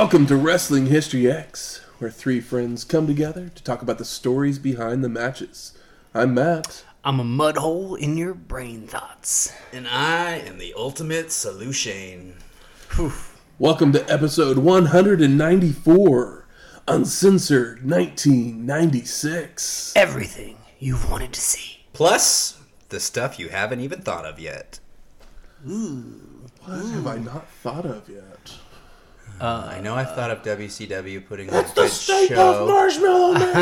Welcome to Wrestling History X, where three friends come together to talk about the stories behind the matches. I'm Matt. I'm a mud hole in your brain thoughts. And I am the ultimate solution. Welcome to episode 194, Uncensored 1996. Everything you've wanted to see. Plus, the stuff you haven't even thought of yet. Ooh. What have I not thought of yet? I know I've thought of WCW putting on a the good Stay Puft show. Marshmallow Man!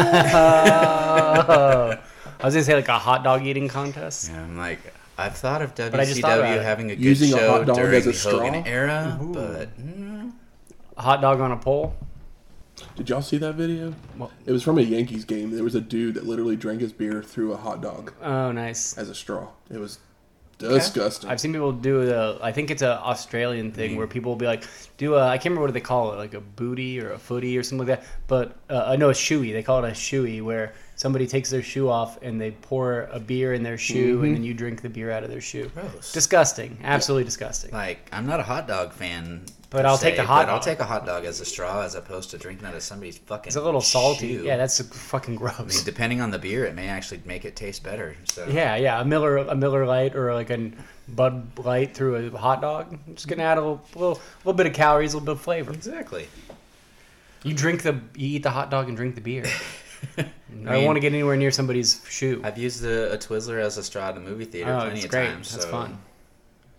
I was gonna say like a hot dog eating contest. Yeah, I'm like, I've thought of I just thought about WCW it. having a good Using a show hot dog during as a the Hogan straw? era, but mm, A hot dog on a pole. Did y'all see that video? What? It was from a Yankees game. There was a dude that literally drank his beer through a hot dog Oh, nice. as a straw. It was disgusting. I've seen people do the. I think it's an Australian thing where people will be like, do a. I can't remember what they call it, like a booty or a footy or something like that. But uh, I know a shoey. They call it a shoey, where somebody takes their shoe off and they pour a beer in their shoe, and then you drink the beer out of their shoe. Gross. Disgusting. Absolutely disgusting. like, I'm not a hot dog fan. But I'll take the hot but I'll take a hot dog as a straw as opposed to drinking out of somebody's fucking. It's a little salty. shoe. Yeah, that's fucking I mean, gross. depending on the beer, it may actually make it taste better. So Yeah, yeah, a Miller, a Miller Light, or like a Bud Light through a hot dog. Just gonna add a little, little, little bit of calories, a little bit of flavor. exactly. You drink the, you eat the hot dog and drink the beer. I mean- don't want to get anywhere near somebody's shoe. I've used a, a Twizzler as a straw at the movie theater Oh, plenty it's of great. times. That's so, fun.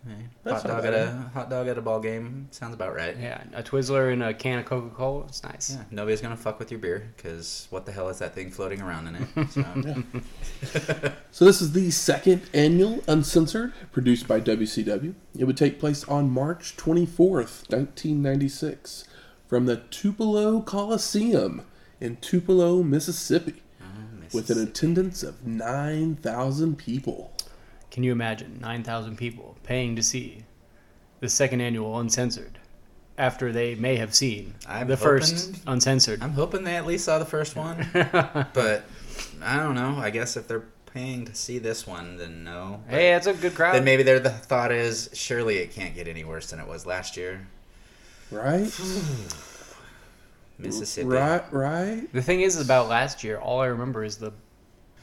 Hey, That's hot not dog at a hot dog at a ball game sounds about right. Yeah, a Twizzler and a can of Coca Cola. It's nice. Yeah, nobody's gonna fuck with your beer because what the hell is that thing floating around in it? So, So this is the second annual Uncensored, produced by WCW. It would take place on March 24th, 1996, from the Tupelo Coliseum in Tupelo, Mississippi, ah, with an attendance of 9,000 people. Can you imagine nine thousand people paying to see the second annual Uncensored after they may have seen I'm the first Uncensored? I'm hoping they at least saw the first one, but I don't know. I guess if they're paying to see this one, then no. But Hey, that's a good crowd. then maybe their the thought is surely it can't get any worse than it was last year. Right? Mississippi, Right, right. The thing is about last year, all I remember is the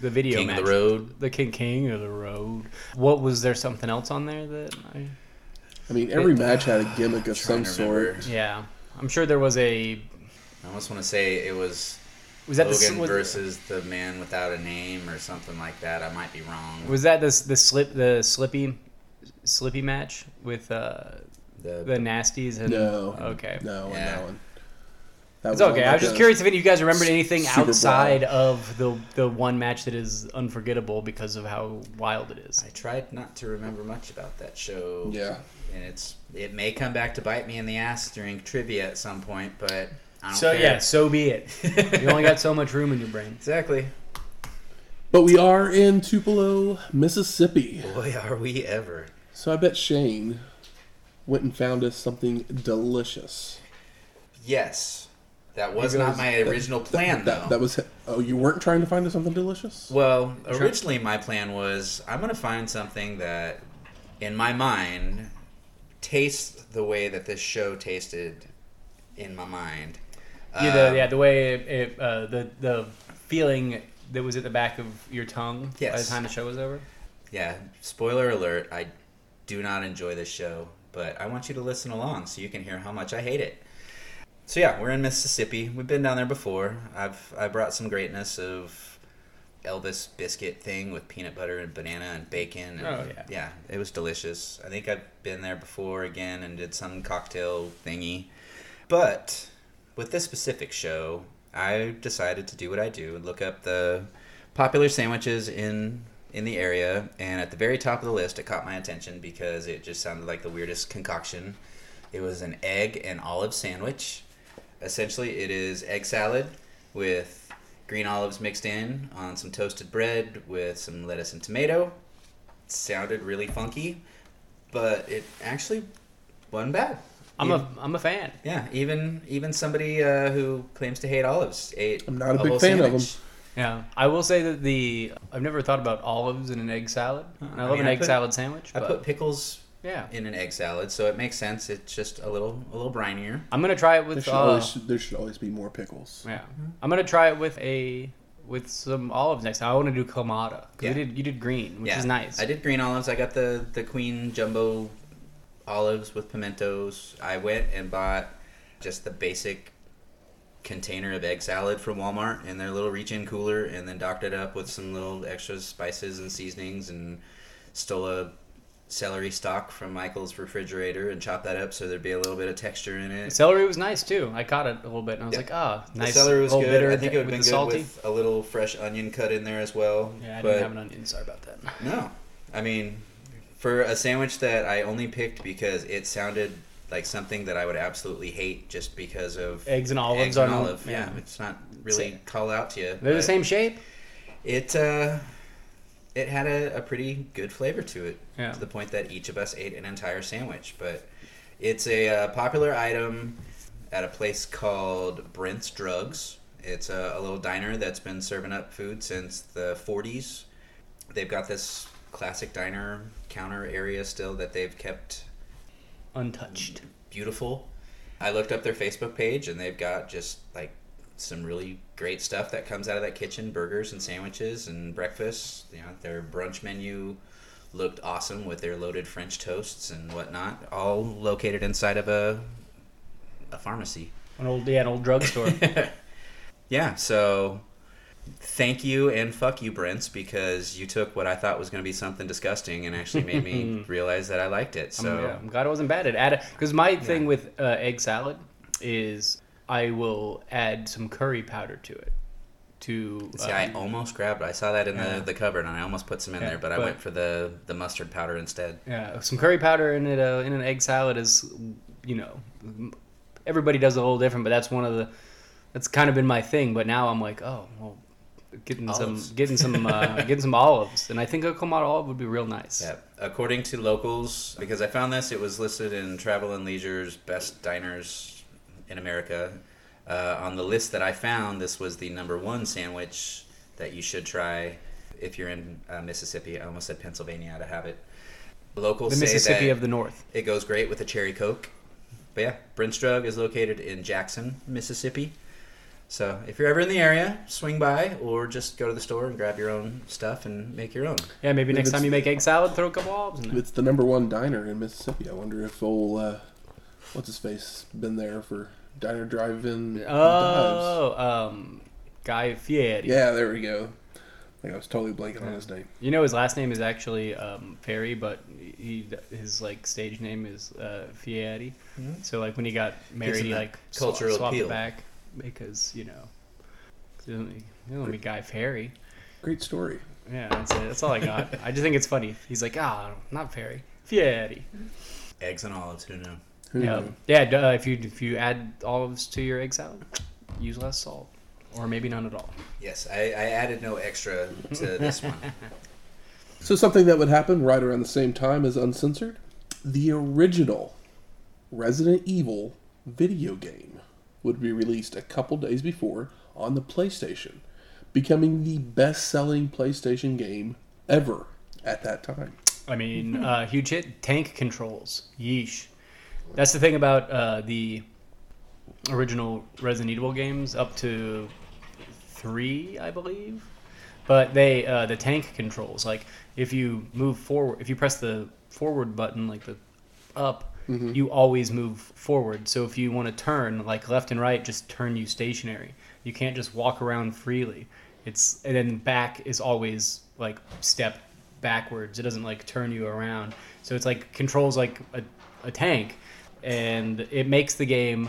the video King match. of the Road. The King King of the Road. What was there something else on there that I I mean, every match had a gimmick of some Trying to remember. sort. Yeah. I'm sure there was a I almost want to say it was was that Hogan the was, versus the man without a name or something like that. I might be wrong. was that this the slip the slippy slippy match with uh the, the nasties and No. okay. No, on Yeah. that one. That It's was okay. I was just curious if any of you guys remembered anything Super outside of the the one match that is unforgettable because of how wild it is. I tried not to remember much about that show. Yeah. and it's it may come back to bite me in the ass during trivia at some point, but So care. yeah, so be it. you only got so much room in your brain. exactly. But we are in Tupelo, Mississippi. Boy, are we ever! So I bet Shane went and found us something delicious. Yes, that was He not goes- my original plan That, though. that was. Oh, you weren't trying to find something delicious? well, originally my plan was I'm gonna find something that, in my mind, tastes the way that this show tasted in my mind. Yeah, the, Um, yeah, the way it, it, uh, the the feeling that was at the back of your tongue by the time the show was over. Yeah, spoiler alert, I do not enjoy this show, but I want you to listen along so you can hear how much I hate it. So yeah, we're in Mississippi. We've been down there before. I've I brought some greatness of Elvis biscuit thing with peanut butter and banana and bacon. And, Oh, yeah. yeah, it was delicious. I think I've been there before again and did some cocktail thingy. But with this specific show, I decided to do what I do and look up the popular sandwiches in in the area, and at the very top of the list, it caught my attention because it just sounded like the weirdest concoction. It was an egg and olive sandwich Essentially, it is egg salad with green olives mixed in on some toasted bread with some lettuce and tomato. It sounded really funky, but it actually wasn't bad. I'm Even- a I'm a fan. yeah, even even somebody uh, who claims to hate olives ate. I'm not a a big whole fan of sandwich. Yeah, I will say that the I've never thought about olives in an egg salad. And I I love mean, an I egg put- salad sandwich. I But put pickles yeah, in an egg salad, so it makes sense. It's just a little a little brinier. I'm gonna try it There with. should, Uh, always, there should always be more pickles. yeah, I'm gonna try it with a with some olives next time. I want to do Kalamata. 'Cause Yeah. You did you did green, which yeah, is nice. I did green olives. I got the the queen jumbo olives with pimentos. I went and bought just the basic container of egg salad from Walmart in their little reach-in cooler, and then docked it up with some little extra spices and seasonings, and stole a celery stalk from Michael's refrigerator and chop that up so there'd be a little bit of texture in it. Celery was nice too. I caught it a little bit, and I was Yeah. like, ah, nice. The celery was little good. bitter I think it would have been good salty. with a little fresh onion cut in there as well. Yeah, I but didn't have an onion. Sorry about that. no, I mean, for a sandwich that I only picked because it sounded like something that I would absolutely hate just because of Eggs and olives eggs and are olive. yeah. Yeah, it's not really Same. call out to you. They're the same shape. It uh, it had a, a pretty good flavor to it. Yeah. To the point that each of us ate an entire sandwich, but it's a uh, popular item at a place called Brent's Drugs. It's a, a little diner that's been serving up food since the 40s. They've got this classic diner counter area still that they've kept Untouched. beautiful. I looked up their Facebook page and they've got just like some really great stuff that comes out of that kitchen burgers and sandwiches and breakfast. You know, their brunch menu looked awesome with their loaded French toasts and whatnot, all located inside of a a pharmacy. An old yeah, an old drugstore. Yeah, so thank you and fuck you, Brents, because you took what I thought was going to be something disgusting and actually made me realize that I liked it. So I'm, yeah, I'm glad it wasn't bad. It added because my thing with uh, egg salad is I will add some curry powder to it. To See, I um, almost grabbed. I saw that in Yeah. the, the cupboard, and I almost put some in Yeah, there, but, I went for the the mustard powder instead. yeah, some curry powder in it uh, in an egg salad is you know everybody does a little different, but that's one of the that's kind of been my thing. But now I'm like, oh well, getting Olives. some getting some uh, getting some olives, and I think a Kalamata olive would be real nice. Yeah, according to locals, because I found this, it was listed in Travel and Leisure's best diners in America. Uh, on the list that I found, this was the number one sandwich that you should try if you're in uh, Mississippi. I almost said Pennsylvania to have it. Locals The say Mississippi that of the North. it goes great with a cherry coke. But yeah, Brent's Drug is located in Jackson, Mississippi. So if you're ever in the area, swing by or just go to the store and grab your own stuff and make your own. Yeah, maybe If next time you make egg salad, throw a couple olives in there. It's the number one diner in Mississippi. I wonder if old uh, what's his face been there for diner drive-in dives. Oh, um, Guy Fieri. Yeah, there we go. I think I was totally blanking on his name. You know his last name is actually um, Ferry, but he his like stage name is uh, Fieri. So like when he got married, he like swa- cultural swapped appeal. it back because you know, he doesn't, he doesn't be Guy Ferry. Great story. Yeah, that's it. That's all I got. I just think it's funny. He's like, ah, not Ferry, Fieri. Eggs and olives, who knew? Who Yeah, yeah. Uh, if you if you add olives to your egg salad, use less salt, or maybe none at all. Yes, I, I added no extra to this one. So something that would happen right around the same time as Uncensored, the original Resident Evil video game would be released a couple days before on the PlayStation, becoming the best-selling PlayStation game ever at that time. I mean, uh, huge hit. Tank controls. Yeesh. That's the thing about uh, the original Resident Evil games, up to three, I believe. But they uh, the tank controls, like if you move forward, if you press the forward button, like the up, you always move forward. So if you want to turn, like left and right, just turn you stationary. You can't just walk around freely. It's and then back is always like step backwards. It doesn't like turn you around. So it's like controls like a, a tank, and it makes the game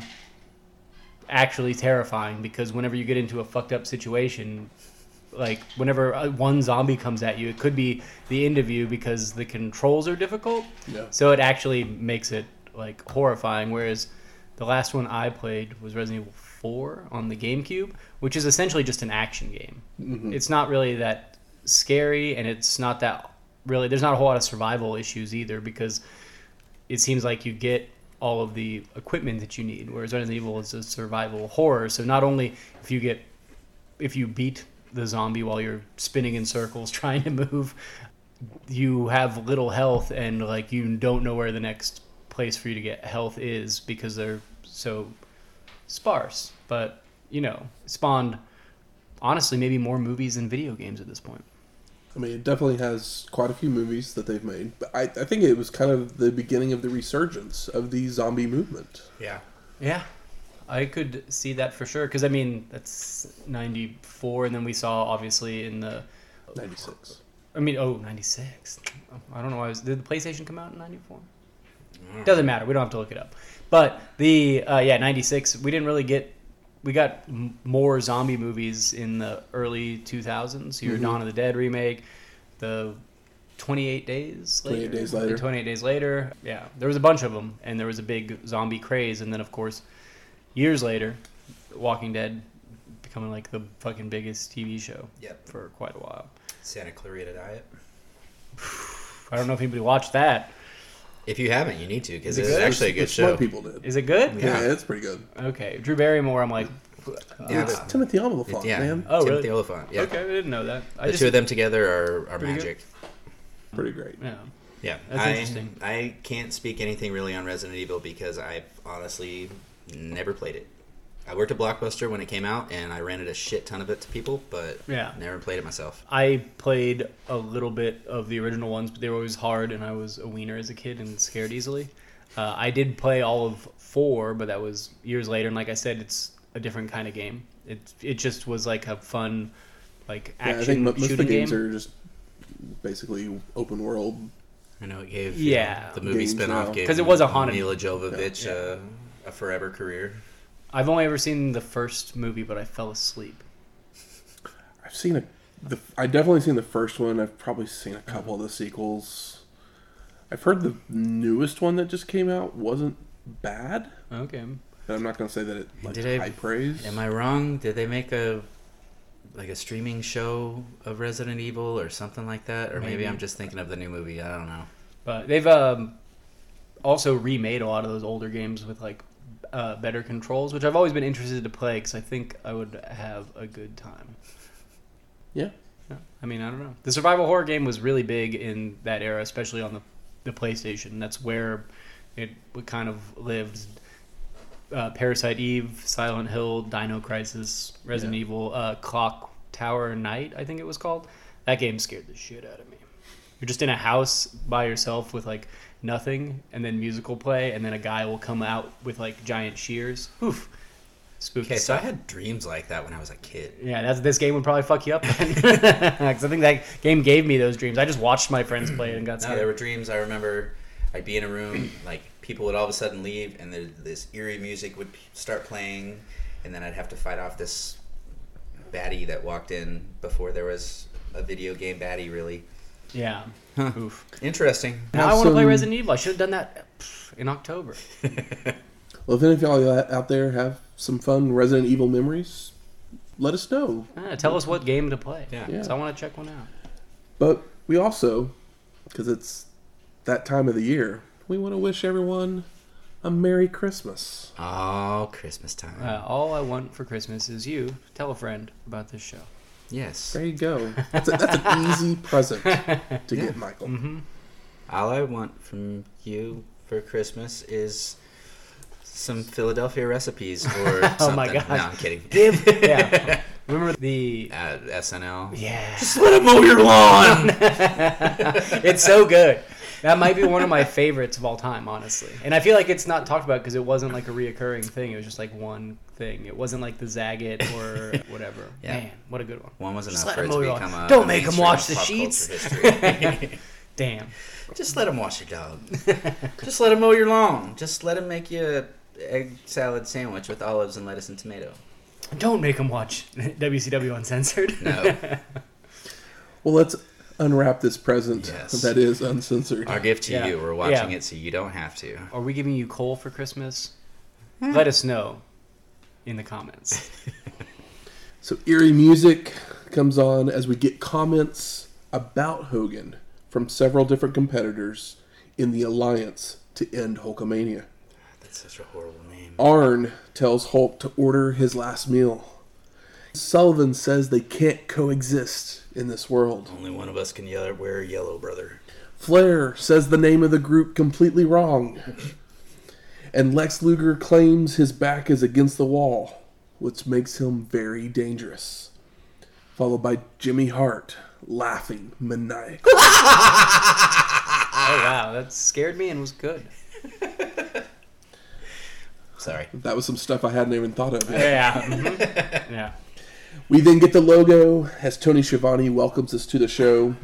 actually terrifying because whenever you get into a fucked up situation, like whenever uh, one zombie comes at you, it could be the end of you because the controls are difficult. Yeah. So it actually makes it like horrifying. Whereas The last one I played was Resident Evil 4 on the GameCube, which is essentially just an action game. Mhm. It's not really that scary, and it's not that really. There's not a whole lot of survival issues either because it seems like you get all of the equipment that you need. Whereas Resident Evil is a survival horror, so not only if you get if you beat the zombie while you're spinning in circles trying to move, you have little health and like you don't know where the next place for you to get health is because they're so sparse. But you know, spawned honestly maybe more movies than video games at this point. I mean, it definitely has quite a few movies that they've made, but I, I think it was kind of the beginning of the resurgence of the zombie movement. Yeah. Yeah, I could see that for sure. Because I mean, that's '94, and then we saw obviously in the. 96. I mean, oh, 96. I don't know why. I was, did the PlayStation come out in '94? Doesn't matter. We don't have to look it up. But the uh, yeah, '96. We didn't really get. We got m- more zombie movies in the early 2000s. Your Mhm. Dawn of the Dead remake, the 28 Days 28 later. Days Later. The 28 Days Later. Yeah, there was a bunch of them, and there was a big zombie craze. And then, of course, years later, Walking Dead becoming like the fucking biggest TV show Yep. for quite a while. Santa Clarita Diet. I don't know if anybody watched that. If you haven't, you need to because Is it's actually a good show. people did. Is it good? Yeah, Yeah. it's pretty good. Okay, Drew Barrymore. I'm like, Yeah, it's but- Timothy Olyphant, yeah. man. Oh, Timothy really? Olyphant. Yeah. okay, I didn't know that. I The just, two of them together are, are Pretty good. magic. Pretty great. Yeah. Yeah, That's I, interesting. I can't speak anything really on Resident Evil because I've honestly never played it. I worked at Blockbuster when it came out, and I rented a shit ton of it to people, but Yeah. never played it myself. I played a little bit of the original ones, but they were always hard, and I was a wiener as a kid and scared easily. Uh, I did play all of four, but that was years later. And like I said, it's a different kind of game. It it just was like a fun, like Yeah, action I think mo- most of the shooting games game. are just basically open world. I know it gave Yeah. the movie Games spinoff now. gave 'Cause it was a haunted Mila. Jovovich Yeah. uh, a forever career. I've only ever seen the first movie, but I fell asleep. I've seen a, the, I definitely seen the first one. I've probably seen a couple of the sequels. I've heard the newest one that just came out wasn't bad. Okay. But I'm not going to say that it like Did I- high praise. Am I wrong? Did they make a like a streaming show of Resident Evil or something like that? Or maybe, Maybe. I'm just thinking of the new movie. I don't know. But they've um, also remade a lot of those older games with like uh, better controls, which I've always been interested to play because I think I would have a good time. Yeah. Yeah. I mean, I don't know. The survival horror game was really big in that era, especially on the the PlayStation. That's where it kind of lived. Uh, Parasite Eve, Silent Hill, Dino Crisis, Resident Yeah. Evil, uh, Clock Tower Night, I think it was called. That game scared the shit out of me. You're just in a house by yourself with like nothing, and then musical play, and then a guy will come out with like giant shears. Oof, spooky. Okay, so I had dreams like that when I was a kid. Yeah, that's this game would probably fuck you up. Because I think that game gave me those dreams. I just watched my friends play it and got scared. No, there were dreams. I remember I'd be in a room, like people would all of a sudden leave, and there, this eerie music would start playing, and then I'd have to fight off this baddie that walked in before there was a video game baddie. Really yeah. Huh. Oof. interesting. Now Have I want to play Resident Evil. I should have done that in October. Well, if any of y'all out there have some fun Resident Evil memories, let us know. Ah, tell us what game to play. Yeah. Yeah. I want to check one out. But we also, because it's that time of the year, we want to wish everyone a Merry Christmas. Oh, Christmas time. Uh, all I want for Christmas is you. Tell a friend about this show. Yes. There you go. That's, a, that's an easy present to Yeah. get, Michael. Mm-hmm. All I want from you for Christmas is some Philadelphia recipes or something. Oh my god! No, I'm kidding. Give. yeah. Remember the. Uh, SNL. Yeah. Just let him mow your lawn. it's so good. That might be one of my favorites of all time, honestly. And I feel like it's not talked about because it wasn't like a reoccurring thing. It was just like one thing. It wasn't like the Zagat or whatever. Yeah. Man, what a good one. One was Just enough let for it him to become lawn. a Don't a make him mainstream wash the sheets. Damn. Just let him wash your dog. Just let him mow your lawn. Just let him make you a egg salad sandwich with olives and lettuce and tomato. Don't make him watch WCW Uncensored. No. Well, let's unwrap this present Yes. that is uncensored. Our gift to Yeah. you. We're watching Yeah. it so you don't have to. Are we giving you coal for Christmas? let us know in the comments. So eerie music comes on as we get comments about Hogan from several different competitors in the alliance to end Hulkamania. That's such a horrible name. Arn tells Hulk to order his last meal. Sullivan says they can't coexist in this world. Only one of us can yell, wear yellow, brother. Flair says the name of the group completely wrong. And Lex Luger claims his back is against the wall, which makes him very dangerous. Followed by Jimmy Hart laughing maniacally. oh wow, that scared me and was good. Sorry. that was some stuff I hadn't even thought of yet. Yeah. Yeah. We then get the logo as Tony Schiavone welcomes us to the show,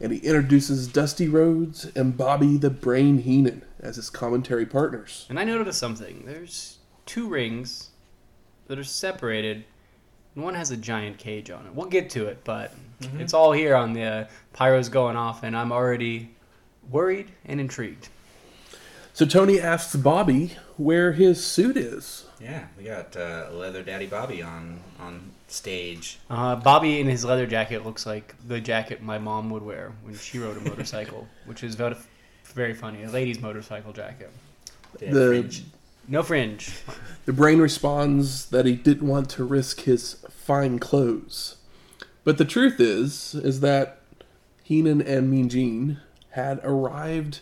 and he introduces Dusty Rhodes and Bobby the Brain Heenan as his commentary partners. And I noticed something. There's two rings that are separated, and one has a giant cage on it. We'll get to it, but it's all here on the uh, pyros going off, and I'm already worried and intrigued. So Tony asks Bobby where his suit is. Yeah, we got uh, Leather Daddy Bobby on on stage. Uh, Bobby in his leather jacket looks like the jacket my mom would wear when she rode a motorcycle, which is very, very funny. A lady's motorcycle jacket. The fringe. No fringe. the brain responds that he didn't want to risk his fine clothes. But the truth is is that Heenan and Mean Gene had arrived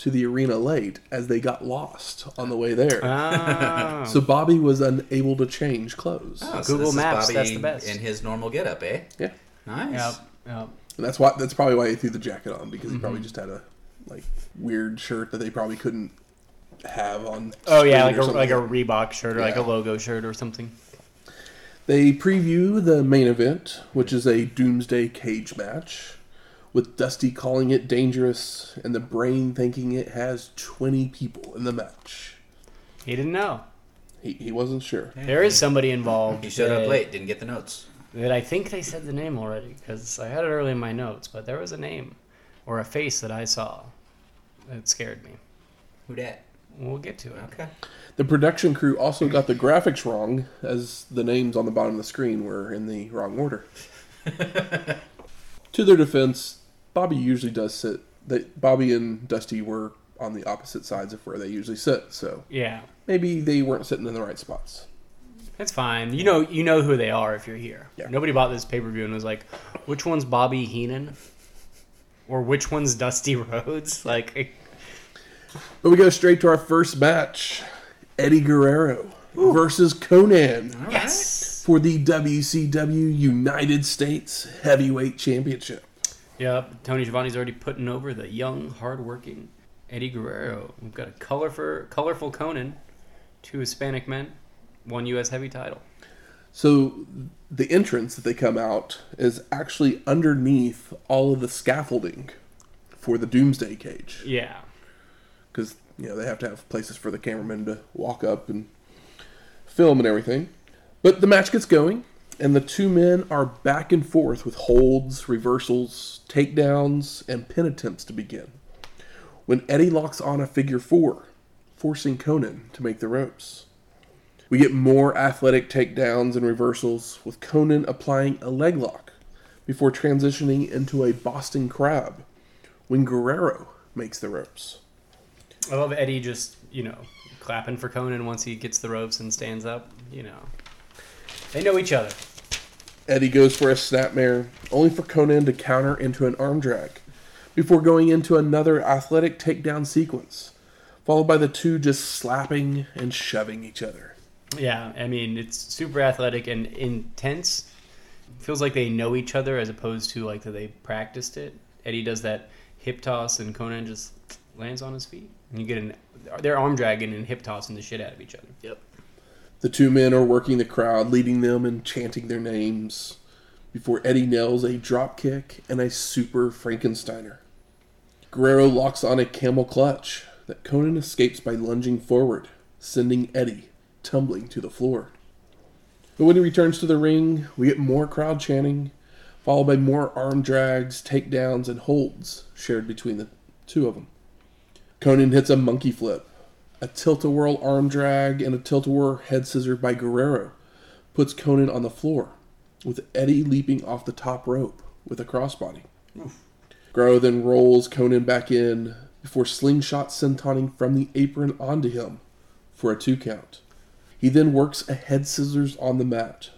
to the arena late as they got lost on the way there. Ah. So Bobby was unable to change clothes. Oh, Google this Maps, Bobby that's the best. in his normal getup, eh? Yeah. Nice. Yep. Yep. And that's why that's probably why he threw the jacket on because he Mm-hmm. probably just had a like weird shirt that they probably couldn't have on. Oh yeah, like a or like a. Reebok shirt or like a logo shirt or something. They preview the main event, which is a Doomsday cage match, with Dusty calling it dangerous and the Brain thinking it has twenty people in the match. He didn't know. He, he wasn't sure. There is somebody involved. He showed up late, didn't get the notes. That I think they said the name already because I had it early in my notes, but there was a name or a face that I saw that scared me. Who dat? We'll get to it. Okay. The production crew also got the graphics wrong, as the names on the bottom of the screen were in the wrong order. to their defense, Bobby usually does sit. That Bobby and Dusty were on the opposite sides of where they usually sit, so Yeah, maybe they weren't sitting in the right spots. that's fine. You know, you know who they are if you're here. Yeah. Nobody bought this pay per view and was like, "Which one's Bobby Heenan?" Or which one's Dusty Rhodes? Like, But we go straight to our first match: Eddie Guerrero versus Konnan All right. yes. for the WCW United States Heavyweight Championship. Yep. Tony Schiavone's already putting over the young, hardworking Eddie Guerrero. We've got a colorful, colorful Konnan, two Hispanic men, one U.S. heavy title. So the entrance that they come out is actually underneath all of the scaffolding for the Doomsday cage Yeah. because you know they have to have places for the cameramen to walk up and film and everything. But the match gets going, and the two men are back and forth with holds, reversals, takedowns, and pin attempts to begin. When Eddie locks on a figure four, forcing Konnan to make the ropes. We get more athletic takedowns and reversals, with Konnan applying a leg lock before transitioning into a Boston Crab when Guerrero makes the ropes. I love Eddie just, you know, clapping for Konnan once he gets the ropes and stands up. You know, they know each other. Eddie goes for a snapmare, only for Konnan to counter into an arm drag, before going into another athletic takedown sequence, followed by the two just slapping and shoving each other. Yeah, I mean, it's super athletic and intense. Feels like they know each other as opposed to like that they practiced it. Eddie does that hip toss and Konnan just lands on his feet. And you get an they're arm dragging and hip tossing the shit out of each other. Yep. The two men are working the crowd, leading them and chanting their names, before Eddie nails a drop kick and a super Frankensteiner. Guerrero locks on a camel clutch that Konnan escapes by lunging forward, sending Eddie tumbling to the floor. But when he returns to the ring, we get more crowd chanting, followed by more arm drags, takedowns, and holds shared between the two of them. Konnan hits a monkey flip, A tilt-a-whirl arm drag and a tilt-a-whirl head scissor by Guerrero puts Konnan on the floor, with Eddie leaping off the top rope with a crossbody. Guerrero then rolls Konnan back in before slingshot sentoning from the apron onto him for a two count. He then works a head scissors on the mat,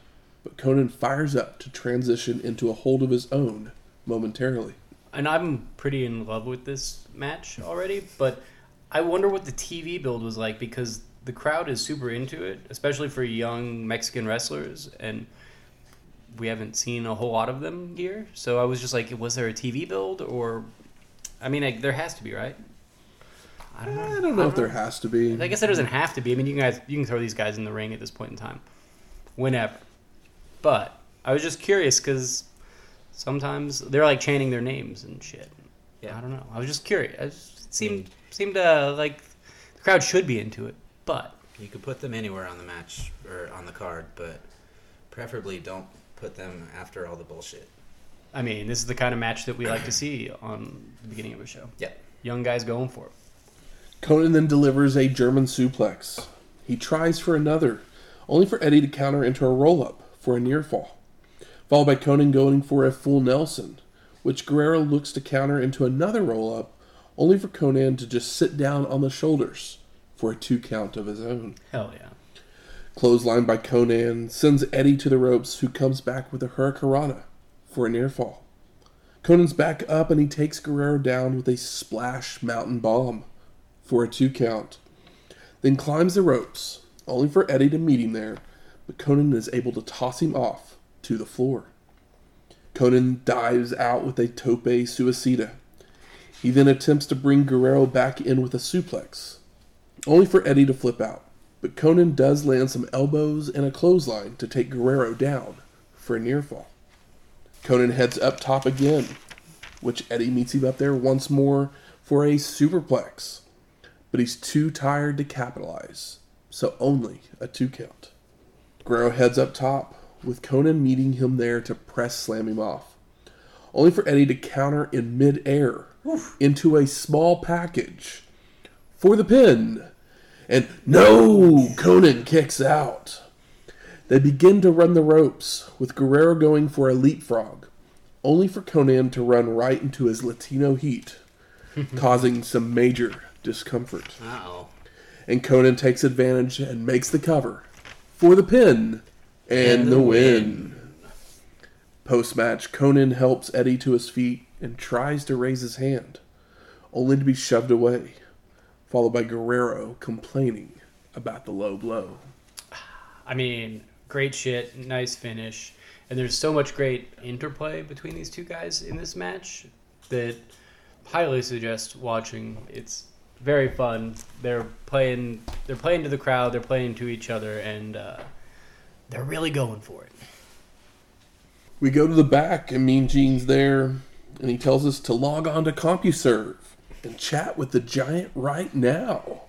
but Konnan fires up to transition into a hold of his own momentarily. And I'm pretty in love with this match already, but I wonder what the TV build was like because the crowd is super into it, especially for young Mexican wrestlers, and we haven't seen a whole lot of them here. So I was just like, was there a TV build, or I mean, like, there has to be, right? I don't know. I don't know if there has to be. I guess there doesn't have to be. I mean, you guys, you can throw these guys in the ring at this point in time, whenever. But I was just curious because sometimes they're like chanting their names and shit. Yeah. I don't know. I was just curious. I just, it seemed seemed uh, like the crowd should be into it, but You could put them anywhere on the match or on the card, but preferably don't put them after all the bullshit. I mean, this is the kind of match that we like to see on the beginning of a show. Yeah. Young guys going for it. Konnan then delivers a German suplex. He tries for another, only for Eddie to counter into a roll up for a near fall, followed by Konnan going for a full Nelson, which Guerrero looks to counter into another roll up, only for Konnan to just sit down on the shoulders for a two count of his own. Hell yeah. Clothesline by Konnan sends Eddie to the ropes, who comes back with a Hurricanrana for a near fall. Konnan's back up and he takes Guerrero down with a splash mountain bomb for a two count. Then climbs the ropes, only for Eddie to meet him there, but Konnan is able to toss him off to the floor. Conan dives out with a tope suicida. He then attempts to bring Guerrero back in with a suplex, only for Eddie to flip out. But Konnan does land some elbows and a clothesline to take Guerrero down for a near fall. Konnan heads up top again, which Eddie meets him up there once more for a superplex. But he's too tired to capitalize, so only a two count. Guerrero heads up top, with Konnan meeting him there to press slam him off, only for Eddie to counter in midair into a small package for the pin. And no, Konnan kicks out. They begin to run the ropes, with Guerrero going for a leapfrog, only for Konnan to run right into his Latino heat, causing some major discomfort. Uh-oh. And Konnan takes advantage and makes the cover for the pin and, And the, the win. Post match, Konnan helps Eddie to his feet and tries to raise his hand, only to be shoved away, followed by Guerrero complaining about the low blow. I mean, great shit, nice finish, and there's so much great interplay between these two guys in this match that highly suggest watching. It's very fun. They're playing, they're playing to the crowd, they're playing to each other, and uh, they're really going for it. We go to the back, and Mean Gene's there, and he tells us to log on to CompuServe and chat with the giant right now.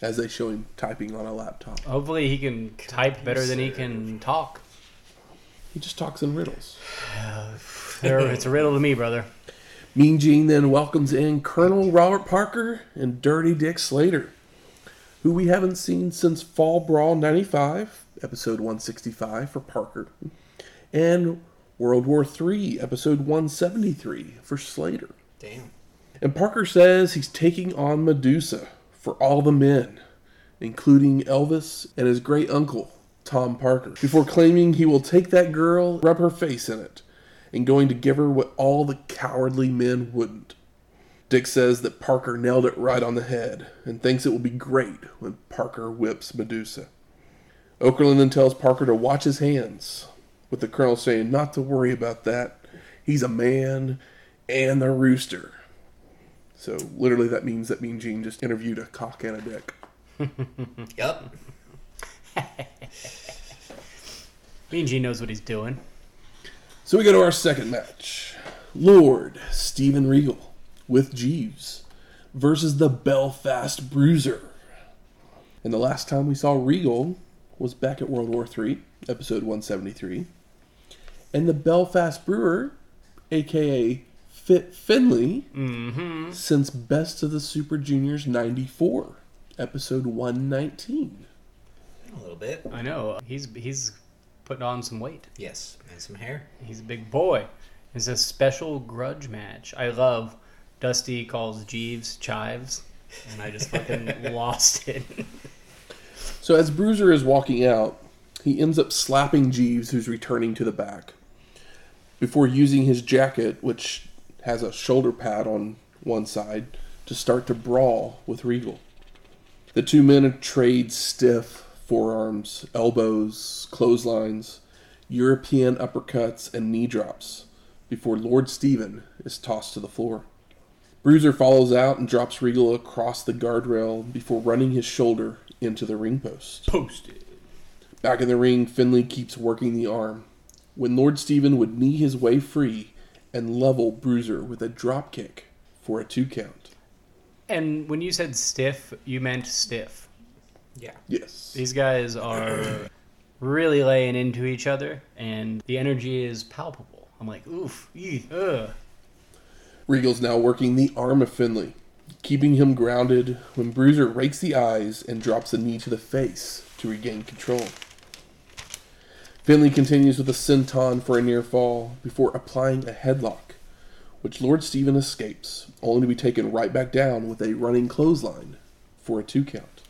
As they show him typing on a laptop. Hopefully, he can type better than he can talk. He just talks in riddles. It's a riddle to me, brother. Mean Gene then welcomes in Colonel Robert Parker and Dirty Dick Slater, who we haven't seen since Fall Brawl 95, episode 165 for Parker, and World War III, episode 173 for Slater. Damn. And Parker says he's taking on Medusa for all the men, including Elvis and his great uncle, Tom Parker, before claiming he will take that girl, rub her face in it, and going to give her what all the cowardly men wouldn't. Dick says that Parker nailed it right on the head and thinks it will be great when Parker whips Medusa. Okerlund then tells Parker to watch his hands, with the colonel saying not to worry about that. He's a man and a rooster. So literally, that means that Mean Gene just interviewed a cock and a dick. yep. Mean Gene knows what he's doing. So we go to our second match: Lord Steven Regal with Jeeves versus the Belfast Bruiser. And the last time we saw Regal was back at World War III, episode 173. And the Belfast Bruiser, aka Fit Finlay, mm-hmm. since Best of the Super Juniors 94, episode 119. A little bit. I know he's he's putting on some weight. Yes, and some hair. He's a big boy. It's a special grudge match. I love. Dusty calls Jeeves chives, and I just fucking lost it. So as Bruiser is walking out, he ends up slapping Jeeves, who's returning to the back, before using his jacket, which has a shoulder pad on one side, to start to brawl with Regal. The two men trade stiff forearms, elbows, clotheslines, European uppercuts, and knee drops before Lord Steven is tossed to the floor. Bruiser follows out and drops Regal across the guardrail before running his shoulder into the ring post. Posted. Back in the ring, Finlay keeps working the arm. When Lord Steven would knee his way free and level Bruiser with a drop kick for a two count. And when you said stiff, you meant stiff. Yeah. Yes. These guys are really laying into each other, and the energy is palpable. I'm like, oof, ee, ugh. Regal's now working the arm of Finlay, keeping him grounded when Bruiser rakes the eyes and drops a knee to the face to regain control. Finlay continues with a senton for a near fall before applying a headlock, which Lord Steven escapes, only to be taken right back down with a running clothesline for a two count.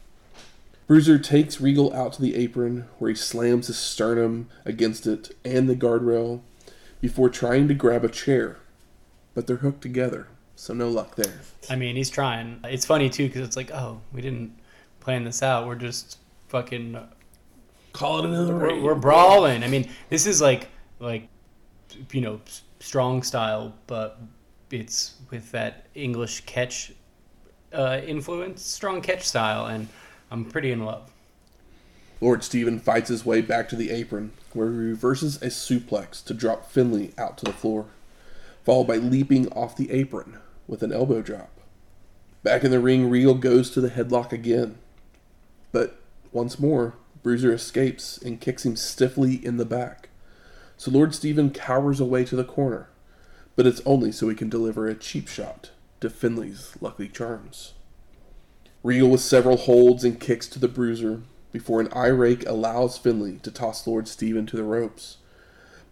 Bruiser takes Regal out to the apron where he slams his sternum against it and the guardrail before trying to grab a chair, but they're hooked together, so no luck there. I mean, he's trying. It's funny too because it's like, oh, we didn't plan this out. We're just fucking Call it another we're, ring. we're brawling. I mean, this is like like you know strong style, but it's with that English catch uh, influence, strong catch style, and I'm pretty in love. Lord Steven fights his way back to the apron, where he reverses a suplex to drop Finlay out to the floor, followed by leaping off the apron with an elbow drop. Back in the ring, Regal goes to the headlock again. But once more, Bruiser escapes and kicks him stiffly in the back. So Lord Steven cowers away to the corner, but it's only so he can deliver a cheap shot to Finlay's lucky charms. Regal with several holds and kicks to the bruiser before an eye rake allows Finlay to toss Lord Steven to the ropes.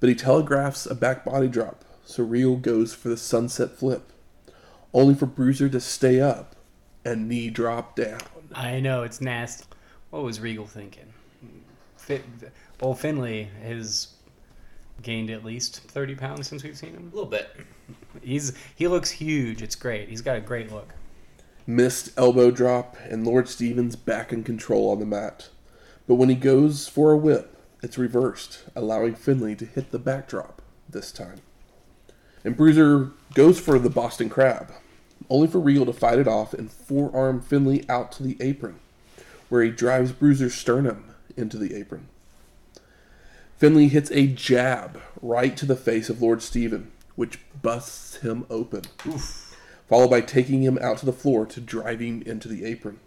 But he telegraphs a back body drop, so Regal goes for the sunset flip, only for Bruiser to stay up and knee drop down. I know it's nasty. What was Regal thinking? Fit, well, Finlay has gained at least thirty pounds since we've seen him. A little bit. He's he looks huge. It's great. He's got a great look. Missed elbow drop, and Lord Steven's back in control on the mat. But when he goes for a whip, it's reversed, allowing Finlay to hit the backdrop this time. And Bruiser goes for the Boston Crab, only for Regal to fight it off and forearm Finlay out to the apron, where he drives Bruiser's sternum into the apron. Finlay hits a jab right to the face of Lord Steven, which busts him open followed by taking him out to the floor to drive him into the apron.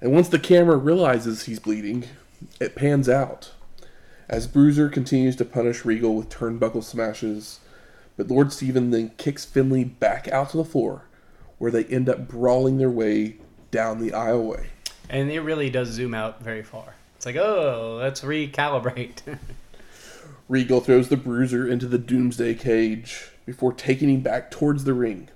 And once the camera realizes he's bleeding, it pans out as Bruiser continues to punish Regal with turnbuckle smashes, but Lord Steven then kicks Finlay back out to the floor, where they end up brawling their way down the aisleway. And it really does zoom out very far. It's like, oh, let's recalibrate. Regal throws the Bruiser into the Doomsday cage before taking him back towards the ring,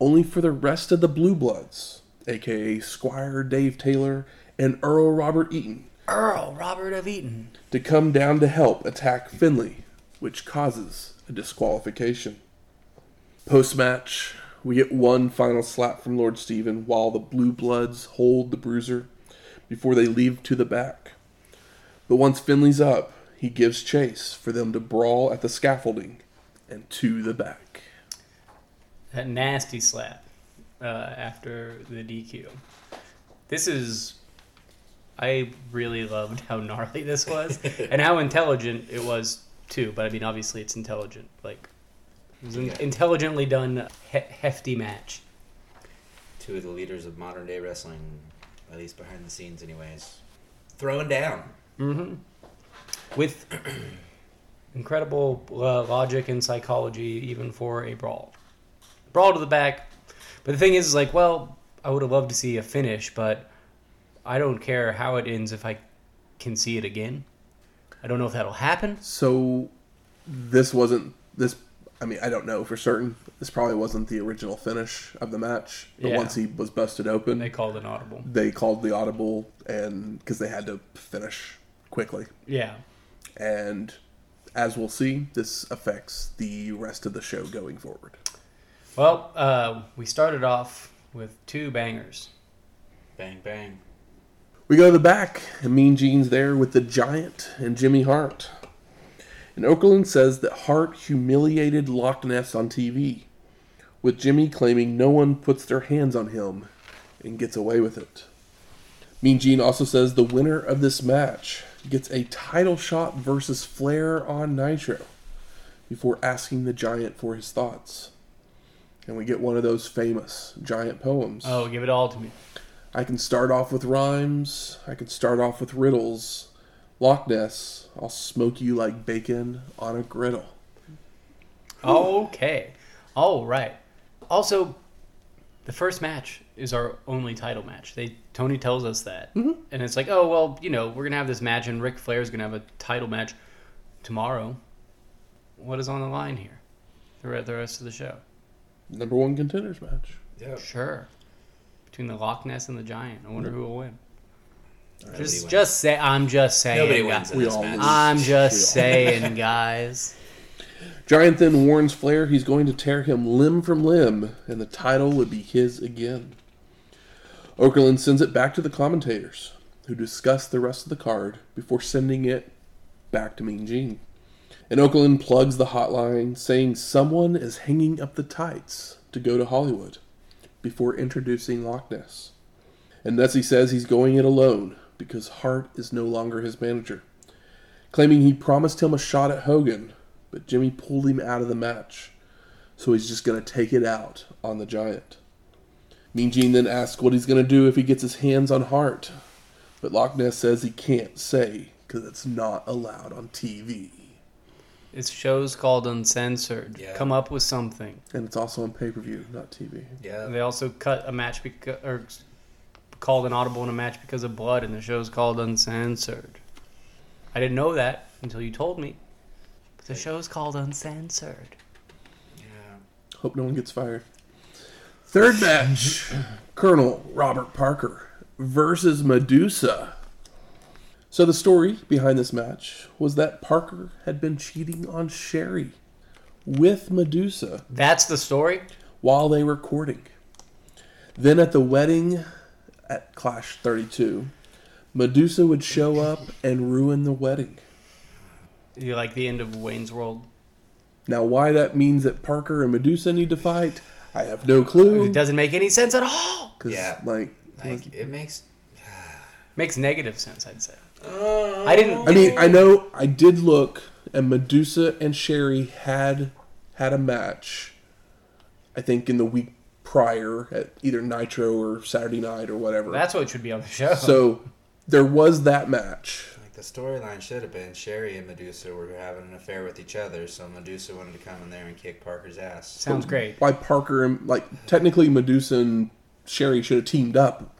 only for the rest of the Blue Bloods, aka Squire Dave Taylor and Earl Robert Eaton, Earl Robert of Eaton. to come down to help attack Finlay, which causes a disqualification. Post match, we get one final slap from Lord Steven while the Blue Bloods hold the Bruiser before they leave to the back. But once Finlay's up, he gives chase for them to brawl at the scaffolding and to the back. That nasty slap uh, after the DQ. This is. I really loved how gnarly this was and how intelligent it was too. But I mean, obviously, it's intelligent. Like, it was an Yeah. intelligently done, he- hefty match. Two of the leaders of modern day wrestling, at least behind the scenes, anyways. Throwing down. Mm-hmm. With incredible uh, logic and psychology, even for a brawl. Brawl to the back. But the thing is, is like, well, I would have loved to see a finish, but I don't care how it ends if I can see it again. I don't know if that'll happen. So this wasn't this. I mean, I don't know for certain. This probably wasn't the original finish of the match. But Yeah. once he was busted open, They they, called an audible. They called the audible, and because they had to finish quickly. Yeah. And as we'll see, this affects the rest of the show going forward. Well, uh, we started off with two bangers. Bang bang. We go to the back, and Mean Gene's there with the Giant and Jimmy Hart. And Okerlund says that Hart humiliated Loch Ness on TV, with Jimmy claiming no one puts their hands on him and gets away with it. Mean Gene also says the winner of this match gets a title shot versus Flair on Nitro before asking the Giant for his thoughts. And we get one of those famous Giant poems. Oh, give it all to me. I can start off with rhymes. I can start off with riddles. Loch Ness, I'll smoke you like bacon on a griddle. Okay. All right. Also, the first match is our only title match. They Tony tells us that, mm-hmm. and it's like, oh well, you know, we're gonna have this match, and Ric Flair's gonna have a title match tomorrow. What is on the line here? The re- the rest of the show. Number one contenders match. Yeah. Sure. Between the Loch Ness and the Giant, I wonder who will win. Nobody Just, just say. I'm just saying. Nobody wins in We this all match. lose. I'm just We all- saying, guys. Giant then warns Flair he's going to tear him limb from limb, and the title would be his again. Okerlund sends it back to the commentators, who discuss the rest of the card before sending it back to Mean Gene. And Okerlund plugs the hotline, saying someone is hanging up the tights to go to Hollywood before introducing Loch Ness. And Nessie says he's going it alone because Hart is no longer his manager, claiming he promised him a shot at Hogan, but Jimmy pulled him out of the match, so he's just going to take it out on the Giant. Mean Gene then asks what he's going to do if he gets his hands on Hart, but Loch Ness says he can't say because it's not allowed on TV. This show's called Uncensored. Yeah. Come up with something. And it's also on pay per view, not TV. Yeah. They also cut a match because, or called an audible in a match because of blood, and the show's called Uncensored. I didn't know that until you told me. But the show's called Uncensored. Yeah. Hope no one gets fired. Third match Colonel Robert Parker versus Medusa. So, the story behind this match was that Parker had been cheating on Sherri with Medusa That's the story. while they were courting. Then at the wedding at Clash 32, Medusa would show up and ruin the wedding. You like the end of Wayne's World? Now, why that means that Parker and Medusa need to fight, I have no clue. It doesn't make any sense at all. 'cause, Yeah. like, Like it makes. Makes negative sense, I'd say. Uh, I didn't. I mean, I know I did look, and Medusa and Sherri had had a match. I think in the week prior at either Nitro or Saturday Night or whatever. That's what should be on the show. so there was that match. Like the storyline should have been Sherri and Medusa were having an affair with each other, so Medusa wanted to come in there and kick Parker's ass. Sounds great. Why Parker and like technically Medusa and Sherri should have teamed up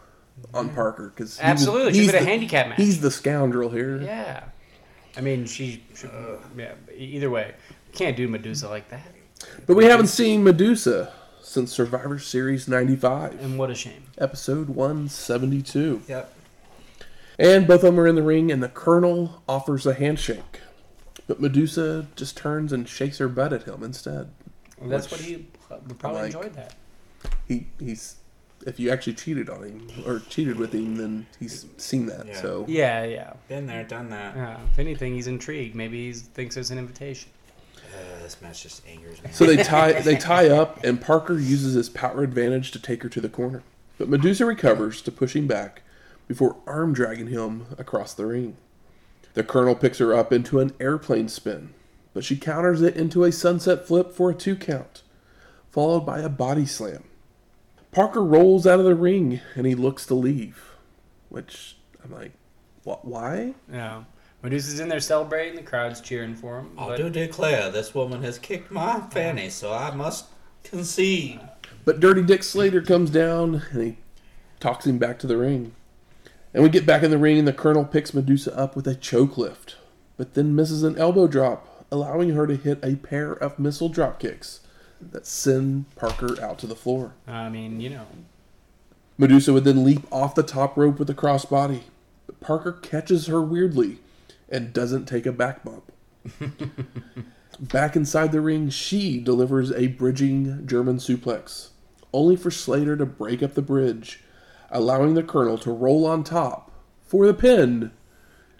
on Parker because Absolutely, should have been a handicap match. He's the scoundrel here. Yeah. I mean, she should. yeah. Either way, can't do Medusa like that. But we haven't seen Medusa since Survivor Series '95, And what a shame. episode 172. Yep. And both of them are in the ring, and the Colonel offers a handshake. But Medusa just turns and shakes her butt at him instead. That's Which what he would probably like. enjoyed that. He he's if you actually cheated on him or cheated with him, then he's seen that. Yeah. So Yeah, yeah. Been there, done that. Yeah. If anything, he's intrigued. Maybe he thinks it's an invitation. Uh, this match just angers me. so they tie they tie up, and Parker uses his power advantage to take her to the corner. But Medusa recovers to push him back before arm dragging him across the ring. The Colonel picks her up into an airplane spin, but she counters it into a sunset flip for a two count, followed by a body slam. Parker rolls out of the ring and he looks to leave, which I'm like, what? Why? Yeah. Medusa's in there celebrating. The crowd's cheering for him. I But do declare this woman has kicked my fanny, so I must concede. But Dirty Dick Slater comes down and he talks him back to the ring. And we get back in the ring, and the Colonel picks Medusa up with a choke lift, but then misses an elbow drop, allowing her to hit a pair of missile drop kicks that send Parker out to the floor. I mean, you know, Medusa would then leap off the top rope with a crossbody, but Parker catches her weirdly and doesn't take a back bump. Back inside the ring, she delivers a bridging German suplex, only for Slater to break up the bridge, allowing the Colonel to roll on top for the pin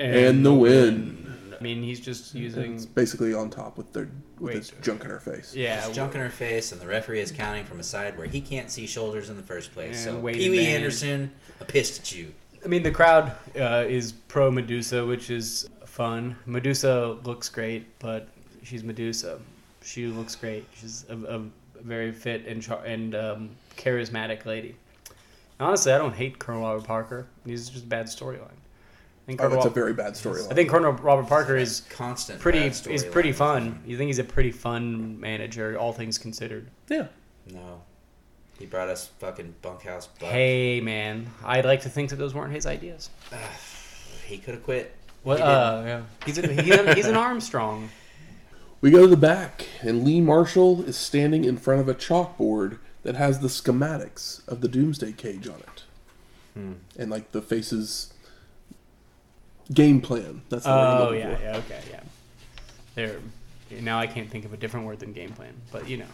and, the win. I mean, he's just using. It's basically on top with their with Wait. its junk in her face. Yeah, There's junk in her face, and the referee is counting from a side where he can't see shoulders in the first place. And so weight Pee Wee. Anderson, a pissed at you. I mean, the crowd uh, is pro Medusa, which is fun. Medusa looks great, but she's Medusa. She looks great. She's a, a very fit and char- and um, charismatic lady. Honestly, I don't hate Colonel Robert Parker. He's just a bad storyline. I think Oh, Colonel it's a very bad storyline. I think Colonel Robert Parker is constant. pretty is pretty fun. You think he's a pretty fun manager, all things considered. yeah. No, he brought us fucking bunkhouse. Buck. Hey man, I'd like to think that those weren't his ideas. he could have quit. Well, He uh, yeah, he's a, he's, a, he's an Armstrong. We go to the back, and Lee Marshall is standing in front of a chalkboard that has the schematics of the Doomsday Cage on it, Hmm. and like the faces game plan. That's the word I'm Oh yeah, for. yeah, okay, yeah. There. Now I can't think of a different word than game plan, but you know.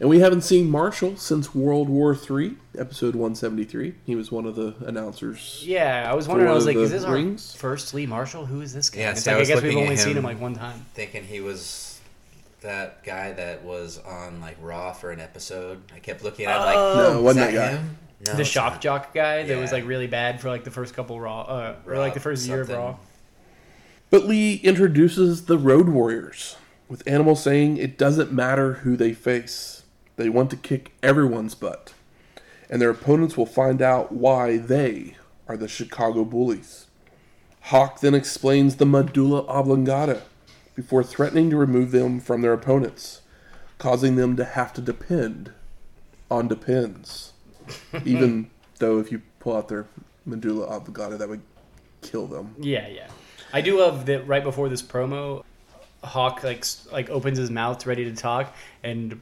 And we haven't seen Marshall since World War III, episode 173. He was one of the announcers. Yeah, I was wondering. I was like, is this rings? our first Lee Marshall? Who is this guy? Yeah, it's see, I like I, was guess we've only at seen him him. like one time. Thinking he was that guy that was on like Raw for an episode. I kept looking at him like, Oh. No, "Is wasn't that that guy. him?" No, the shock not. jock guy that was like really bad for like the first couple Raw, uh, or like the Raw first year of. Raw. But Lee introduces the Road Warriors, with Animal saying it doesn't matter who they face. They want to kick everyone's butt. And their opponents will find out why they are the Chicago Bullies. Hawk then explains the medulla oblongata before threatening to remove them from their opponents, causing them to have to depend on depends. Even though if you pull out their medulla oblongata, that would kill them. Yeah, yeah. I do love that right before this promo, Hawk like like opens his mouth ready to talk, and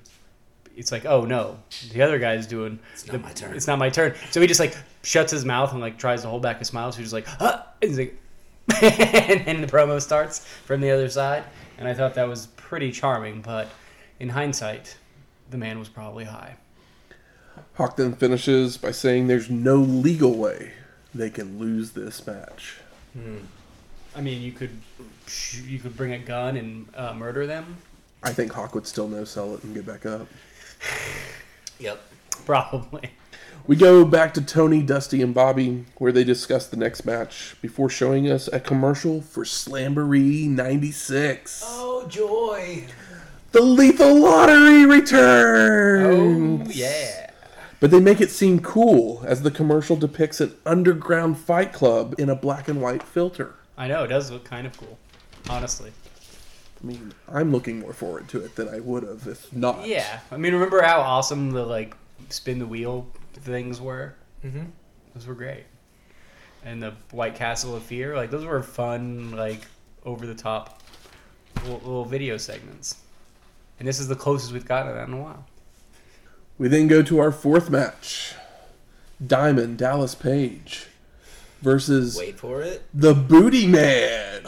it's like, oh no, the other guy's doing. It's not the- my turn. It's not my turn. So he just like shuts his mouth and like tries to hold back a smile. So he's just like, huh? And he's like, and then the promo starts from the other side, and I thought that was pretty charming. But in hindsight, the man was probably high. Hawk then finishes by saying there's no legal way they can lose this match. I mean, you could you could bring a gun and uh, murder them, I think Hawk would still no sell it and get back up. Yep. probably. We go back to Tony, Dusty, and Bobby, where they discuss the next match before showing us a commercial for Slamboree 96. Oh joy! The Lethal Lottery returns! Oh yeah. But they make it seem cool as the commercial depicts an underground fight club in a black and white filter. I know it does look kind of cool, honestly. I mean, I'm looking more forward to it than I would have if not. Yeah, I mean, remember how awesome the like spin the wheel things were? Mm-hmm. Those were great. And the White Castle of Fear, like those were fun, like over the top little, little video segments. And this is the closest we've gotten to that in a while. We then go to our fourth match Diamond Dallas Page versus Wait for it. the Booty Man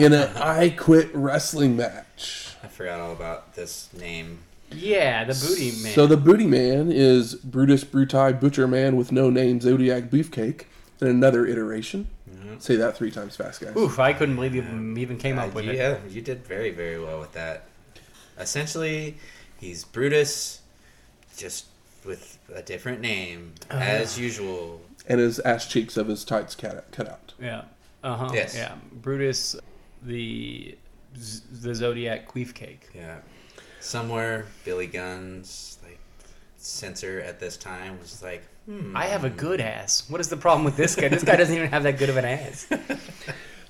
in an I Quit Wrestling match. I forgot all about this name. Yeah, the booty man. So the Booty Man is Brutus Bruti Butcher Man with no name Zodiac Beefcake in another iteration. Say that three times fast, guys. Oof, I couldn't believe you even came Uh, up with you, it. Yeah, you did very, very well with that. Essentially, he's Brutus, just with a different name, Oh, as usual. And his ass cheeks of his tights cut cut out. Yeah. Uh huh. Yes. Yeah. Brutus, the the Zodiac queef cake. Yeah. Somewhere, Billy Gunn's like censor at this time was like, hmm. I have a good ass. What is the problem with this guy? This guy doesn't even have that good of an ass.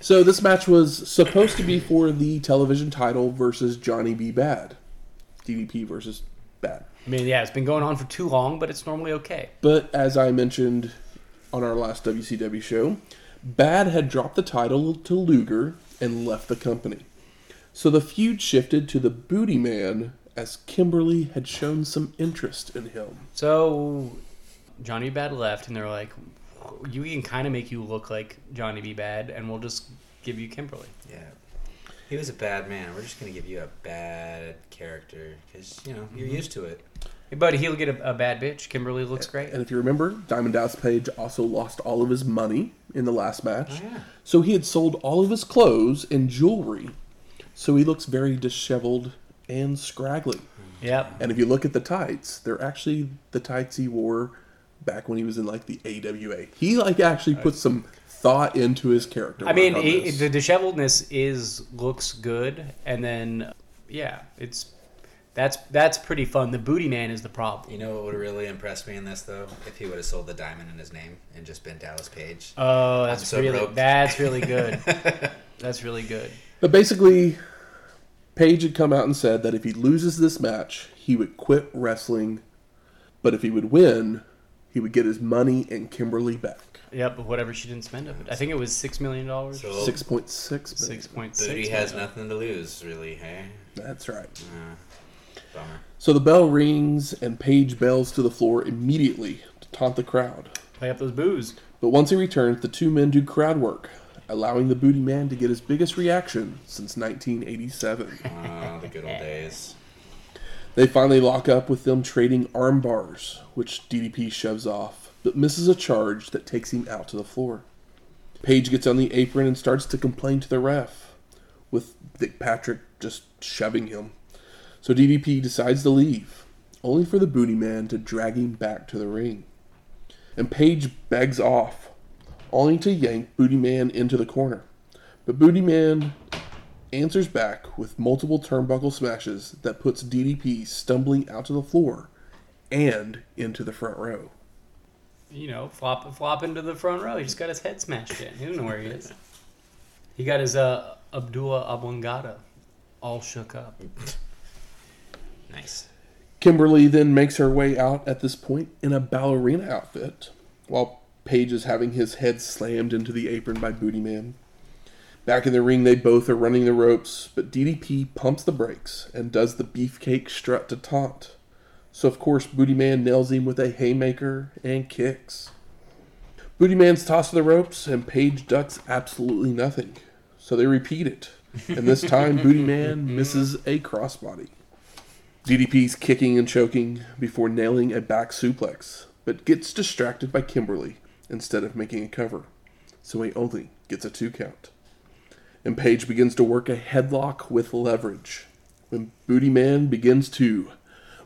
So this match was supposed to be for the television title versus Johnny B. Bad. DDP versus Bad. I mean, yeah, it's been going on for too long, but it's normally okay. But as I mentioned on our last WCW show, Bad had dropped the title to Luger and left the company. So the feud shifted to the Booty Man as Kimberly had shown some interest in him. So Johnny Bad left, and they're like, "You can kind of make you look like Johnny B. Bad, and we'll just give you Kimberly." Yeah. He was a bad man. We're just gonna give you a bad character because you know you're mm-hmm. used to it. Hey, buddy, he'll get a, a bad bitch. Kimberly looks great. And if you remember, Diamond Dallas Page also lost all of his money in the last match. Oh, yeah. So he had sold all of his clothes and jewelry. So he looks very disheveled and scraggly. Yep. And if you look at the tights, they're actually the tights he wore back when he was in like the AWA. He like actually put some thought into his character. I mean, he, the disheveledness is looks good, and then yeah, it's that's that's pretty fun. The booty man is the problem. You know what would really impress me in this though? If he would have sold the diamond in his name and just been Dallas Page. Oh, that's so really broke. that's really good. that's really good. But basically, Page had come out and said that if he loses this match, he would quit wrestling. But if he would win, he would get his money and Kimberly back. Yep, but whatever she didn't spend of it. I think it was six million dollars. So Six point six. Six point Booty has nothing to lose, really. Hey, That's right. uh, bummer. So the bell rings and Page bails to the floor immediately to taunt the crowd. Play up those booze. But once he returns, the two men do crowd work, allowing the booty man to get his biggest reaction since 1987. Oh, ah, the good old days. They finally lock up with them trading arm bars, which DDP shoves off, but misses a charge that takes him out to the floor. Page gets on the apron and starts to complain to the ref, with Dick Patrick just shoving him. So DDP decides to leave, only for the booty man to drag him back to the ring. And Page begs off, only to yank Booty Man into the corner. But Booty Man answers back with multiple turnbuckle smashes that puts DDP stumbling out to the floor and into the front row. You know, flop flop into the front row. He just got his head smashed in. He doesn't know where he is. He got his uh, Abdullah Abwangada all shook up. Nice. Kimberly then makes her way out at this point in a ballerina outfit, while Page is having his head slammed into the apron by Booty Man. Back in the ring, they both are running the ropes, but DDP pumps the brakes and does the beefcake strut to taunt. So, of course, Booty Man nails him with a haymaker and kicks. Booty Man's tossed to the ropes, and Page ducks absolutely nothing. So they repeat it, and this time Booty Man misses a crossbody. DDP's kicking and choking before nailing a back suplex, but gets distracted by Kimberly instead of making a cover, so he only gets a two count. And Page begins to work a headlock with leverage when Booty Man begins to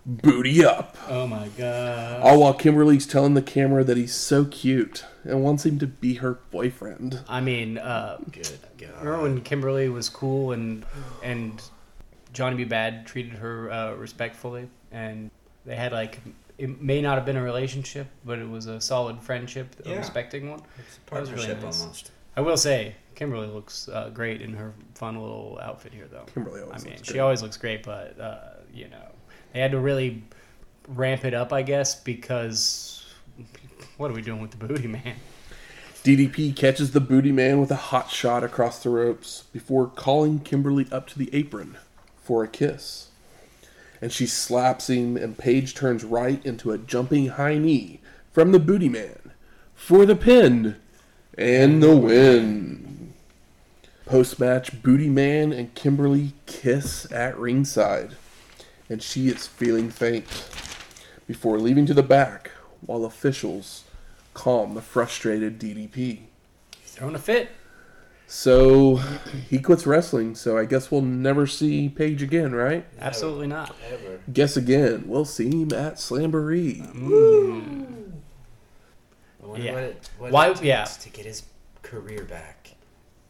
booty up. Oh my god. All while Kimberly's telling the camera that he's so cute and wants him to be her boyfriend. I mean, uh, Good God. remember when Kimberly was cool and and Johnny B. Bad treated her uh, respectfully, and they had like it may not have been a relationship, but it was a solid friendship, a Yeah. respecting one. It's a That was really nice. almost. I will say, Kimberly looks uh, great in her fun little outfit here, though. Kimberly always. I mean, looks she great. always looks great, but uh, you know, they had to really ramp it up, I guess, because what are we doing with the booty man? DDP catches the booty man with a hot shot across the ropes before calling Kimberly up to the apron for a kiss. And she slaps him, and Page turns right into a jumping high knee from the booty man for the pin and the win. Post match, Booty Man and Kimberly kiss at ringside, and she is feeling faint before leaving to the back while officials calm the frustrated DDP. He's throwing a fit. So he quits wrestling, so I guess we'll never see Page again, right? Absolutely not. Ever. Guess again, we'll see him at Slamboree. Mm. I wonder Yeah. what it, what Why- it takes yeah. to get his career back.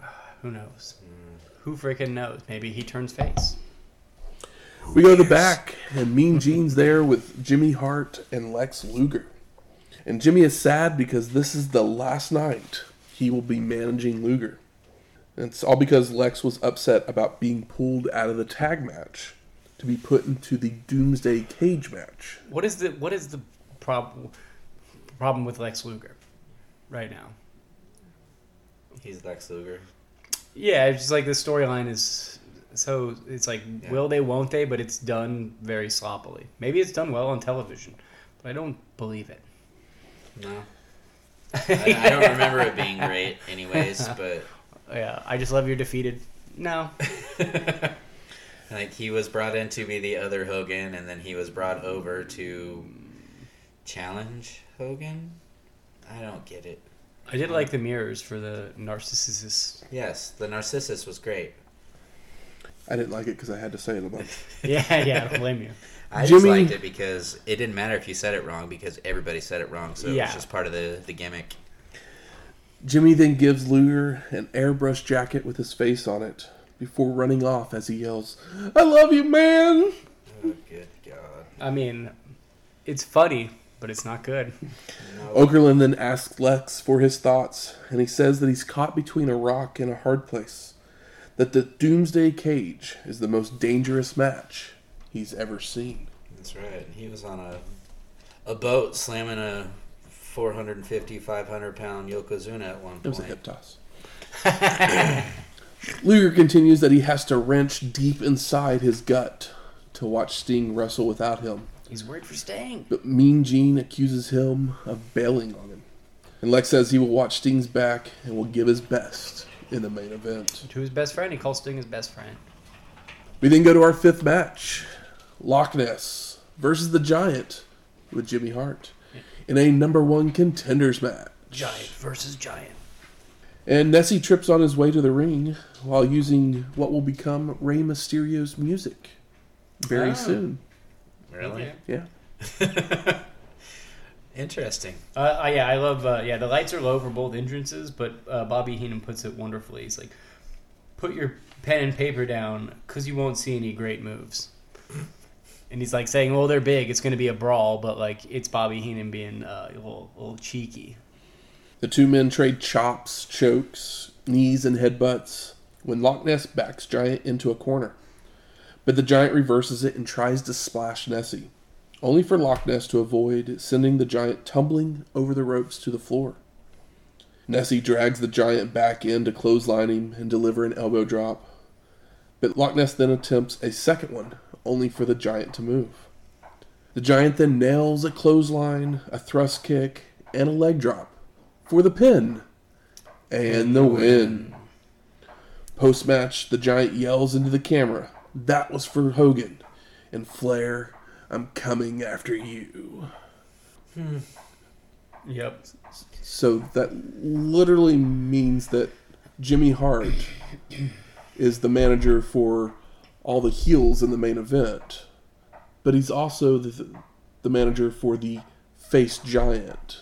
Who knows? Mm. Who freaking knows? Maybe he turns face. We go to the back, and Mean Gene's there with Jimmy Hart and Lex Luger. And Jimmy is sad because this is the last night he will be managing Luger. And it's all because Lex was upset about being pulled out of the tag match. to be put into the Doomsday Cage match. What is the what is the problem problem with Lex Luger right now? He's Lex Luger. Yeah, it's just like the storyline is so it's like Yeah. will they, won't they? But it's done very sloppily. Maybe it's done well on television, but I don't believe it. No. I, I don't remember it being great, anyways. But Yeah, I just love your defeated. No, like he was brought in to be the other Hogan, and then he was brought over to challenge Hogan. I don't get it. I did like the mirrors for the Narcissus. Yes, the Narcissus was great. I didn't like it because I had to say it a bunch. Yeah, yeah, I don't blame you. I just liked it because it didn't matter if you said it wrong because everybody said it wrong, so it was just part of the, the gimmick. Jimmy then gives Luger an airbrush jacket with his face on it before running off as he yells, I love you, man! Oh, good God. I mean, it's funny, but it's not good. No. Okerlund then asks Lex for his thoughts, and he says that he's caught between a rock and a hard place. That the Doomsday Cage is the most dangerous match he's ever seen. That's right. He was on a a boat slamming a 450, 500 pound Yokozuna at one point. It was a point. hip toss. Luger continues that he has to wrench deep inside his gut to watch Sting wrestle without him. He's worried for staying. But Mean Gene accuses him of bailing on him. And Lex says he will watch Sting's back and will give his best in the main event. To his best friend, he calls Sting his best friend. We then go to our fifth match Loch Ness versus the Giant with Jimmy Hart in a number one contenders match. Giant versus giant. And Nessie trips on his way to the ring while using what will become Rey Mysterio's music very Oh. soon. Really? Yeah. Interesting. Uh, uh, yeah, I love. Uh, yeah, the lights are low for both entrances, but uh, Bobby Heenan puts it wonderfully. He's like, "Put your pen and paper down, cause you won't see any great moves." And he's like saying, "Well, they're big. It's going to be a brawl, but like it's Bobby Heenan being uh, a little, a little cheeky." The two men trade chops, chokes, knees, and headbutts when Loch Ness backs Giant into a corner. But the Giant reverses it and tries to splash Nessie, only for Loch Ness to avoid sending the Giant tumbling over the ropes to the floor. Nessie drags the Giant back in to clothesline him and deliver an elbow drop. But Loch Ness then attempts a second one, only for the Giant to move. The Giant then nails a clothesline, a thrust kick, and a leg drop for the pin and the win. Post match, the Giant yells into the camera, That was for Hogan. And Flair, I'm coming after you. Hmm. Yep. So that literally means that Jimmy Hart is the manager for all the heels in the main event, but he's also the, the manager for the face giant.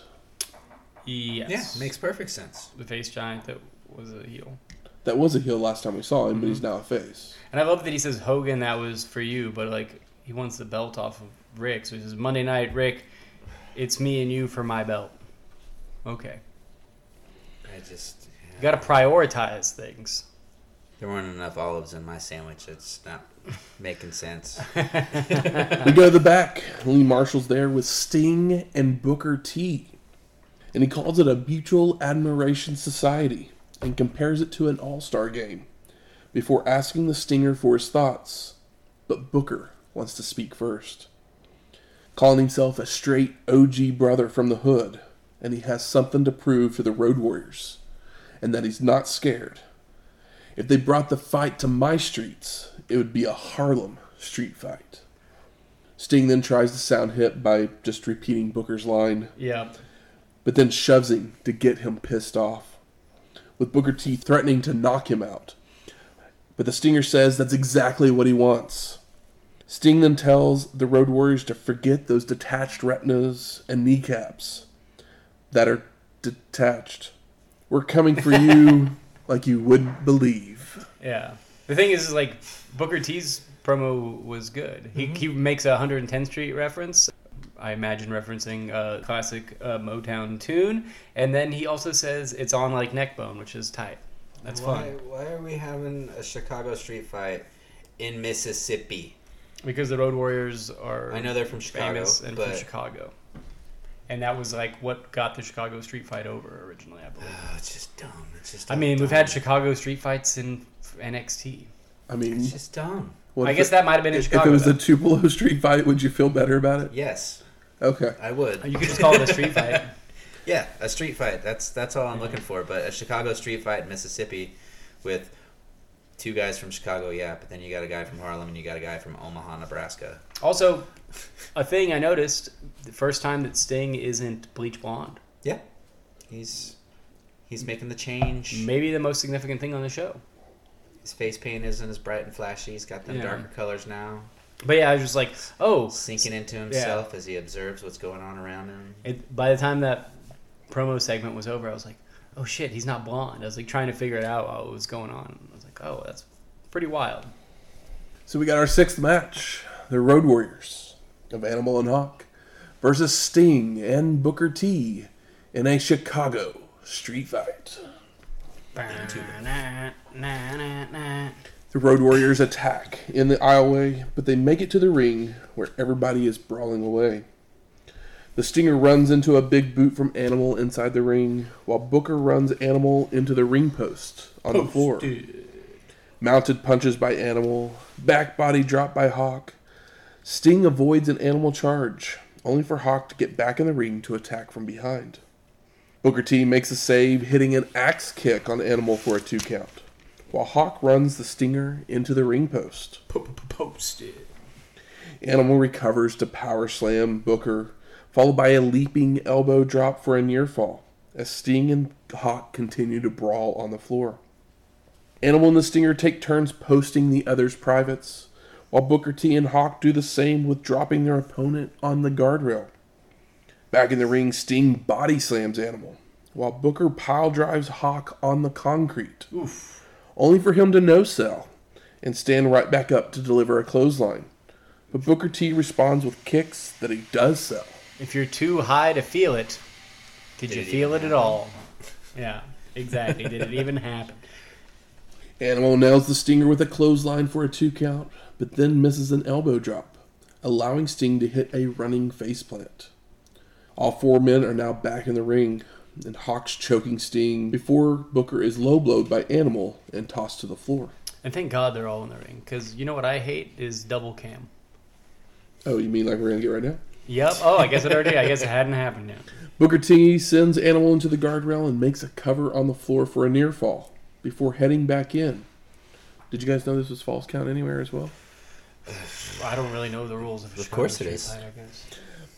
Yes. Yeah, makes perfect sense. the face giant that was a heel. That was a heel last time we saw him, but he's mm-hmm. now a face. And I love that he says Hogan, that was for you, but like he wants the belt off of Ric. So he says Monday night, Ric, it's me and you for my belt. Okay, I just you got to prioritize things. There weren't enough olives in my sandwich. It's not making sense. We go to the back. Lee Marshall's there with Sting and Booker T. And he calls it a mutual admiration society and compares it to an all star game before asking the Stinger for his thoughts. But Booker wants to speak first. Calling himself a straight OG brother from the hood, and he has something to prove to the Road Warriors, and that he's not scared. If they brought the fight to my streets, it would be a Harlem street fight. Sting then tries to sound hip by just repeating Booker's line, Yeah. but then shoves him to get him pissed off, with Booker T threatening to knock him out. But the Stinger says that's exactly what he wants. Sting then tells the Road Warriors to forget those detached retinas and kneecaps that are detached. We're coming for you like you wouldn't believe. Yeah. The thing is, is like Booker T's promo was good. He, he makes a 110th Street reference. I imagine referencing a classic uh, Motown tune, and then he also says it's on like Neckbone, which is tight. That's why, fun. Why are we having a Chicago street fight in Mississippi? Because the Road Warriors are I know they're from Chicago, famous and but from Chicago. And that was like what got the Chicago street fight over originally, I believe. Oh, it's just dumb. It's just. I mean, we've had Chicago street fights in NXT. I mean, It's just dumb. what I guess it- that might have been in if Chicago. it was though. a Tupelo street fight, would you feel better about it? Yes, Okay. I would. you could just call it a street fight. Yeah, a street fight. That's that's all I'm looking for. But a Chicago street fight in Mississippi with two guys from Chicago, yeah. But then you got a guy from Harlem and you got a guy from Omaha, Nebraska. Also, a thing I noticed the first time that Sting isn't bleach blonde. Yeah, he's he's making the change. Maybe the most significant thing on the show. His face paint isn't as bright and flashy. He's got them Yeah. darker colors now. But yeah, I was just like, oh, Sinking into himself as he observes what's going on around him. It, by the time that promo segment was over, I was like, "Oh shit, he's not blonde." I was like trying to figure it out what was going on. I was like, "Oh, that's pretty wild." So we got our sixth match: the Road Warriors of Animal and Hawk versus Sting and Booker T in a Chicago street fight. The Road Warriors attack in the aisleway, but they make it to the ring where everybody is brawling away. The Stinger runs into a big boot from Animal inside the ring, while Booker runs Animal into the ring post on the floor. Mounted punches by Animal, back body drop by Hawk. Sting avoids an Animal charge, only for Hawk to get back in the ring to attack from behind. Booker T makes a save, hitting an axe kick on Animal for a two count, while Hawk runs the Stinger into the ring post. Posted. Animal recovers to power slam Booker, followed by a leaping elbow drop for a near fall, as Sting and Hawk continue to brawl on the floor. Animal and the Stinger take turns posting the other's privates, while Booker T and Hawk do the same with dropping their opponent on the guardrail. Back in the ring, Sting body slams Animal, while Booker pile drives Hawk on the concrete, Oof. only for him to no sell and stand right back up to deliver a clothesline. But Booker T responds with kicks that he does sell. If you're too high to feel it, did, Did you it feel it even at all? Yeah, exactly. did it even happen? Animal nails the Stinger with a clothesline for a two count, but then misses an elbow drop, allowing Sting to hit a running faceplant. All four men are now back in the ring, and Hawk's choking Sting before Booker is low blowed by Animal and tossed to the floor. And thank God they're all in the ring, because you know what I hate is double cam. Oh, you mean like we're gonna get right now? Yep. Oh, I guess it already. I guess it hadn't happened yet. Booker T sends Animal into the guardrail and makes a cover on the floor for a near fall before heading back in. Did you guys know this was false count anywhere as well? I don't really know the rules of. Of course it Street. Fight, I guess.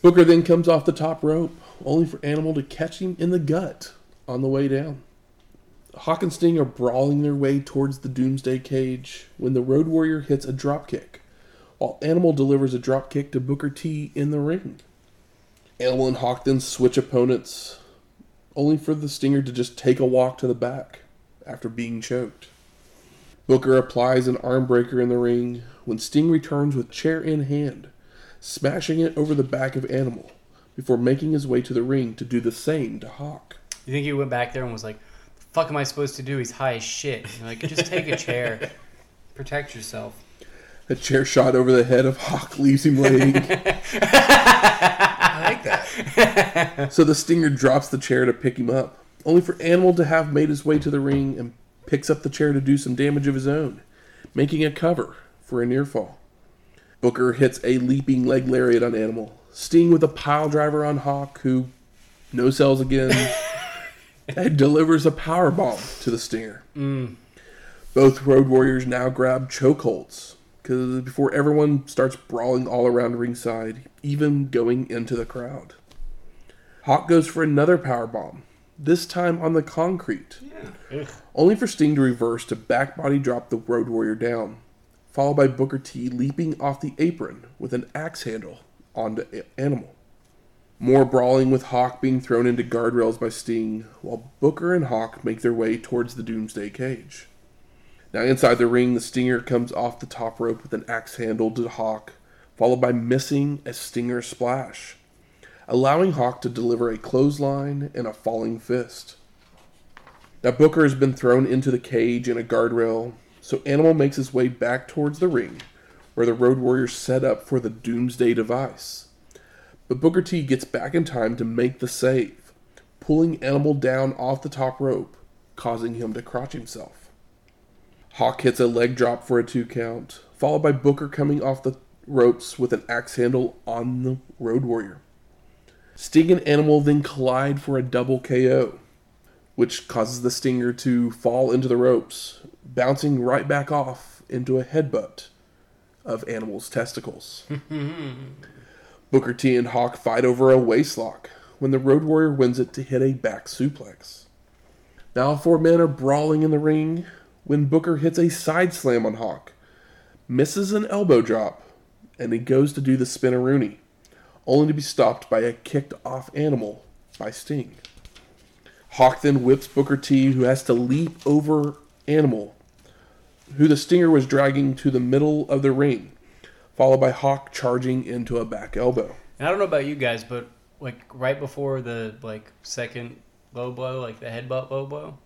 Booker then comes off the top rope, only for Animal to catch him in the gut on the way down. Hawk and Sting are brawling their way towards the Doomsday cage when the Road Warrior hits a dropkick, while Animal delivers a dropkick to Booker T in the ring. Animal and Hawk then switch opponents, only for the Stinger to just take a walk to the back after being choked. Booker applies an arm breaker in the ring when Sting returns with chair in hand smashing it over the back of Animal before making his way to the ring to do the same to Hawk. You think he went back there and was like, "The fuck am I supposed to do? He's high as shit." Like, just take a chair, protect yourself. A chair shot over the head of Hawk leaves him laying, I like that. so the Stinger drops the chair to pick him up, only for Animal to have made his way to the ring and picks up the chair to do some damage of his own, making a cover for a near fall. Booker hits a leaping leg lariat on Animal, Sting with a pile driver on Hawk, who no sells again, and delivers a power bomb to the Stinger. Mm. Both Road Warriors now grab chokeholds because before everyone starts brawling all around ringside, even going into the crowd. Hawk goes for another power bomb, this time on the concrete, Yeah. only for Sting to reverse to back body drop the Road Warrior down, followed by Booker T leaping off the apron with an axe handle onto Animal. More brawling with Hawk being thrown into guardrails by Sting, while Booker and Hawk make their way towards the Doomsday Cage. Now, inside the ring, the Stinger comes off the top rope with an axe handle to Hawk, followed by missing a Stinger splash, allowing Hawk to deliver a clothesline and a falling fist. Now, Booker has been thrown into the cage in a guardrail, so Animal makes his way back towards the ring, where the Road Warriors set up for the Doomsday device. But Booker T gets back in time to make the save, pulling Animal down off the top rope, causing him to crotch himself. Hawk hits a leg drop for a two count, followed by Booker coming off the ropes with an axe handle on the Road Warrior. Sting and Animal then collide for a double KO, which causes the Stinger to fall into the ropes, bouncing right back off into a headbutt of Animal's testicles. Booker T and Hawk fight over a waistlock when the Road Warrior wins it to hit a back suplex. Now four men are brawling in the ring when Booker hits a side slam on Hawk, misses an elbow drop, and he goes to do the spinneroonie, only to be stopped by a kicked off animal by Sting. Hawk then whips Booker T, who has to leap over Animal, who the Stinger was dragging to the middle of the ring, followed by Hawk charging into a back elbow. And I don't know about you guys, but like right before the like second low blow, like the headbutt low blow,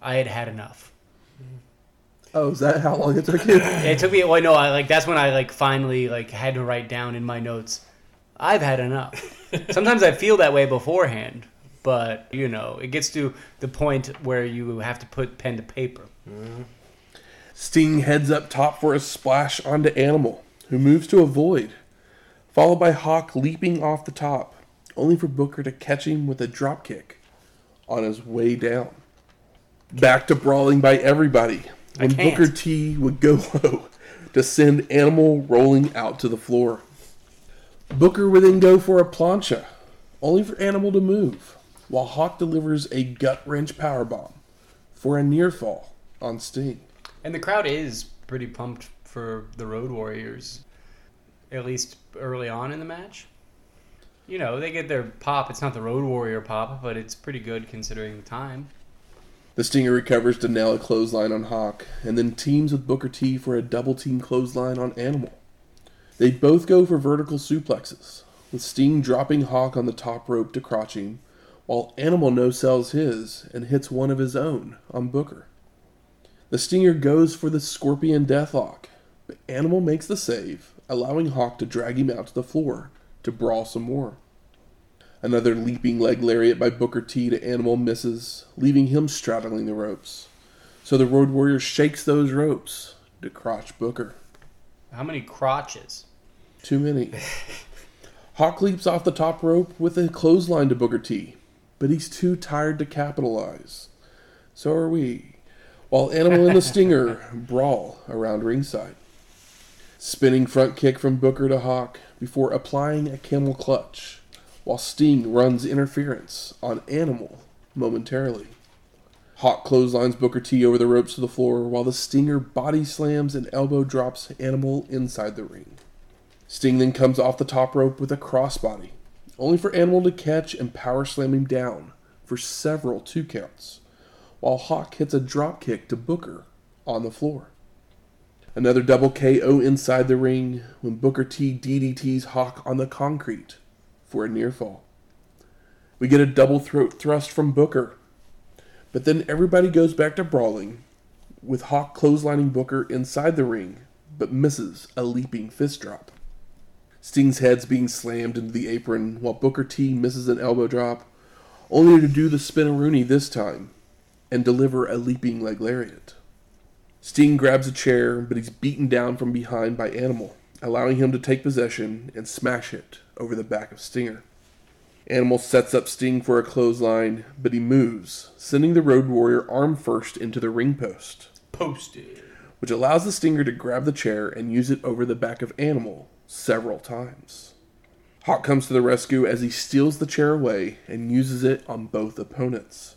I had had enough. Oh, is that how long it took you? It took me. Well, no, I like that's when I like finally like had to write down in my notes. I've had enough. Sometimes I feel that way beforehand, but you know, it gets to the point where you have to put pen to paper. Mm-hmm. Sting heads up top for a splash onto Animal, who moves to avoid, followed by Hawk leaping off the top, only for Booker to catch him with a dropkick on his way down. Back to brawling by everybody when. Booker T would go low to send Animal rolling out to the floor. Booker would then go for a plancha, only for Animal to move, while Hawk delivers a gut wrench powerbomb for a near fall on Sting. And the crowd is pretty pumped for the Road Warriors, at least early on in the match. You know, they get their pop. It's not the Road Warrior pop, but it's pretty good considering the time. The Stinger recovers to nail a clothesline on Hawk, and then teams with Booker T for a double team clothesline on Animal. They both go for vertical suplexes, with Sting dropping Hawk on the top rope to crotch him, while Animal no sells his and hits one of his own on Booker. The Stinger goes for the Scorpion Deathlock, but Animal makes the save, allowing Hawk to drag him out to the floor to brawl some more. Another leaping leg lariat by Booker T to Animal misses, leaving him straddling the ropes. So the Road Warrior shakes those ropes to crotch Booker. How many crotches? Too many. Hawk leaps off the top rope with a clothesline to Booker T, but he's too tired to capitalize. So are we. While Animal and the Stinger brawl around ringside. Spinning front kick from Booker to Hawk before applying a camel clutch, while Sting runs interference on Animal momentarily. Hawk clotheslines Booker T over the ropes to the floor while the Stinger body slams and elbow drops Animal inside the ring. Sting then comes off the top rope with a crossbody, only for Animal to catch and power slam him down for several two counts, while Hawk hits a drop kick to Booker on the floor. Another double KO inside the ring when Booker T DDTs Hawk on the concrete for a near fall. We get a double throat thrust from Booker, but then everybody goes back to brawling, with Hawk clotheslining Booker inside the ring, but misses a leaping fist drop. Sting's head's being slammed into the apron while Booker T misses an elbow drop, only to do the spinneroonie this time and deliver a leaping leg lariat. Sting grabs a chair, but he's beaten down from behind by Animal, allowing him to take possession and smash it over the back of Stinger. Animal sets up Sting for a clothesline, but he moves, sending the Road Warrior arm first into the ring post, Posted. which allows the Stinger to grab the chair and use it over the back of Animal several times. Hawk comes to the rescue as he steals the chair away and uses it on both opponents.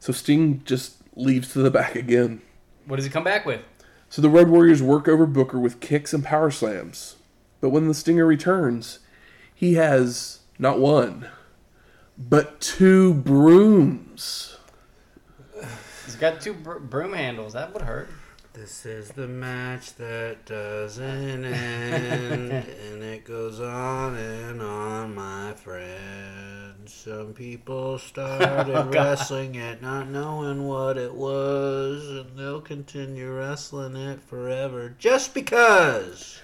So Sting just leaves to the back again. What does he come back with? So the Road Warriors work over Booker with kicks and power slams. But when the Stinger returns, he has not one, but two brooms. He's got two br- broom handles. That would hurt. This is the match that doesn't end, and it goes on and on, my friend. Some people started Oh, wrestling it not knowing what it was, and they'll continue wrestling it forever just because.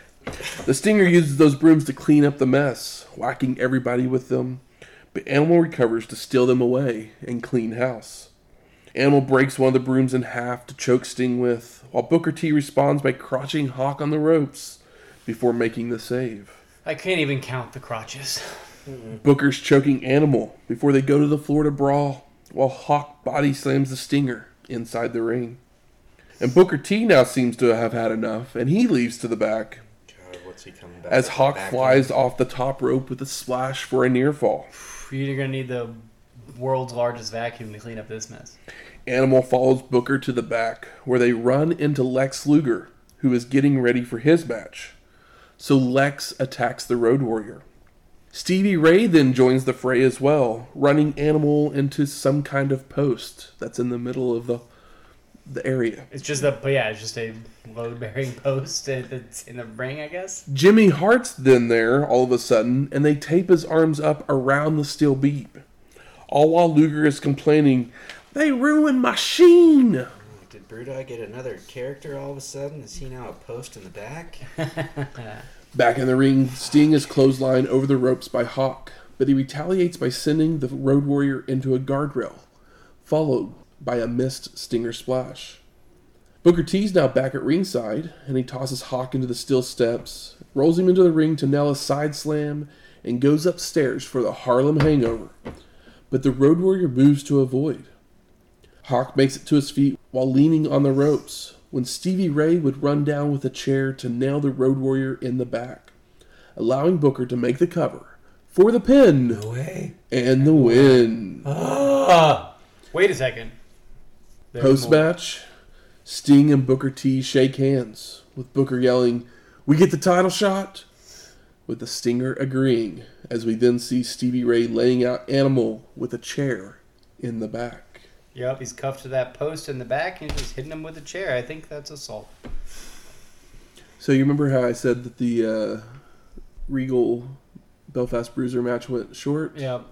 The Stinger uses those brooms to clean up the mess, whacking everybody with them. But Animal recovers to steal them away and clean house. Animal breaks one of the brooms in half to choke Sting with, while Booker T responds by crotching Hawk on the ropes before making the save. I can't even count the crotches. Mm-hmm. Booker's choking Animal before they go to the floor to brawl, while Hawk body slams the Stinger inside the ring. And Booker T now seems to have had enough, and he leaves to the back God, what's he coming back? as? Hawk Back flies off the top rope with a splash for a near fall. You're gonna need the world's largest vacuum to clean up this mess. Animal follows Booker to the back, where they run into Lex Luger, who is getting ready for his match. So Lex attacks the Road Warrior. Stevie Ray then joins the fray as well, running Animal into some kind of post that's in the middle of the the area. It's just a, yeah, it's just a load bearing post that's in the ring, I guess. Jimmy Hart's then there all of a sudden, and they tape his arms up around the steel beam. All while Luger is complaining, "They ruined my sheen." Did Brewdog get another character all of a sudden? Is he now a post in the back? Back in the ring, Sting is clotheslined over the ropes by Hawk, but he retaliates by sending the Road Warrior into a guardrail, followed by a missed Stinger splash. Booker T's now back at ringside, and he tosses Hawk into the steel steps, rolls him into the ring to nail a side slam, and goes upstairs for the Harlem Hangover. But the Road Warrior moves to avoid. Hawk makes it to his feet while leaning on the ropes when Stevie Ray would run down with a chair to nail the Road Warrior in the back, allowing Booker to make the cover for the pin way. and the win. Ah, wait a second. Post match, Sting and Booker T shake hands, with Booker yelling, We get the title shot! With the Stinger agreeing, as we then see Stevie Ray laying out Animal with a chair in the back. Yep, he's cuffed to that post in the back and he's just hitting him with a chair. I think that's assault. So you remember how I said that the uh, Regal Belfast Bruiser match went short? Yep.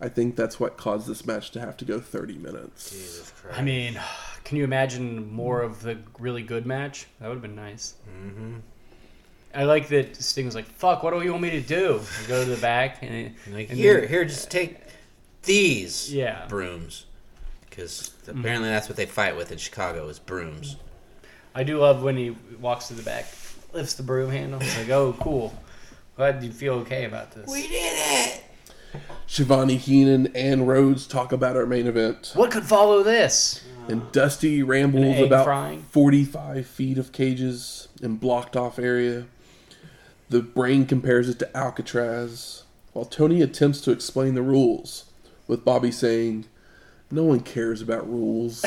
I think that's what caused this match to have to go 30 minutes. Jesus Christ. I mean, can you imagine more of the really good match? That would have been nice. Mm-hmm. I like that Sting was like, "Fuck, what do you want me to do?" You go to the back and, it- like and here, then- here, just take these yeah. brooms, because mm-hmm. apparently that's what they fight with in Chicago is brooms. I do love when he walks to the back, lifts the broom handle. It's like, "Oh, cool. Glad you feel okay about this." We did it. Schiavone Heenan and Rhodes talk about our main event. What could follow this? And Dusty rambles An egg about frying? 45 feet of cages and blocked off area. The brain compares it to Alcatraz, while Tony attempts to explain the rules, with Bobby saying, No one cares about rules.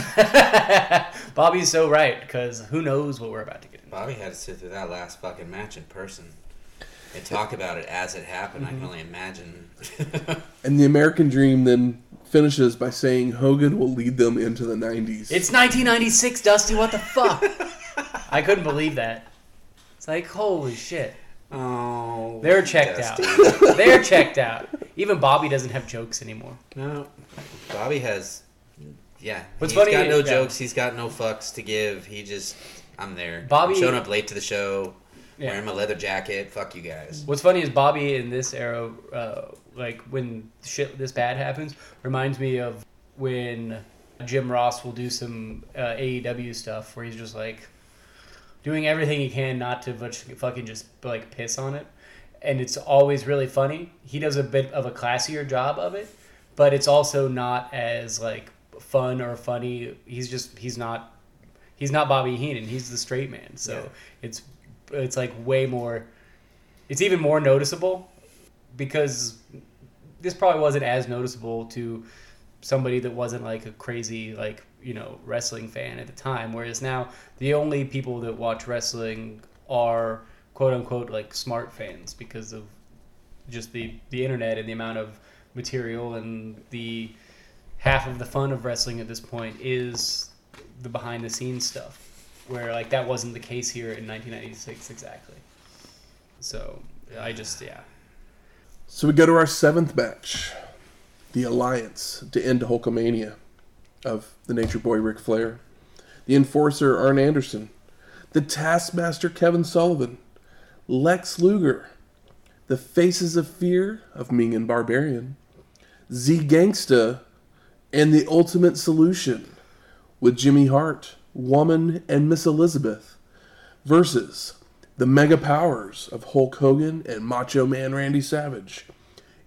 Bobby's so right because who knows what we're about to get into. Bobby had to sit through that last fucking match in person and talk about it as it happened. I can mm-hmm. only imagine. and the American Dream then finishes by saying Hogan will lead them into the 90s. It's 1996, Dusty. What the fuck? I couldn't believe that. It's like, holy shit. oh, They're checked Dusty. out. They're checked out. Even Bobby doesn't have jokes anymore. No, Bobby has. Yeah, What's he's funny got no is- yeah. jokes. He's got no fucks to give. He just, I'm there. Bobby- I'm showing up late to the show, Yeah. wearing my leather jacket. Fuck you guys. What's funny is Bobby in this era, uh, like when shit this bad happens, reminds me of when Jim Ross will do some uh, AEW stuff where he's just like doing everything he can not to much fucking just like piss on it, and it's always really funny. He does a bit of a classier job of it, but it's also not as like fun or funny. He's just he's not he's not Bobby Heenan. He's the straight man. So Yeah. it's it's like way more. It's even more noticeable because this probably wasn't as noticeable to somebody that wasn't like a crazy like you know wrestling fan at the time whereas now the only people that watch wrestling are quote unquote like smart fans because of just the the internet and the amount of material and the half of the fun of wrestling at this point is the behind the scenes stuff where like that wasn't the case here in 1996 exactly. So I just yeah. So we go to our seventh match, the Alliance to end Hulkamania of the Nature Boy Ric Flair, the Enforcer Arn Anderson, the Taskmaster Kevin Sullivan, Lex Luger, the Faces of Fear of Meng and Barbarian, Z Gangsta, and the Ultimate Solution with Jimmy Hart, Woman, and Miss Elizabeth versus the mega powers of Hulk Hogan and Macho Man Randy Savage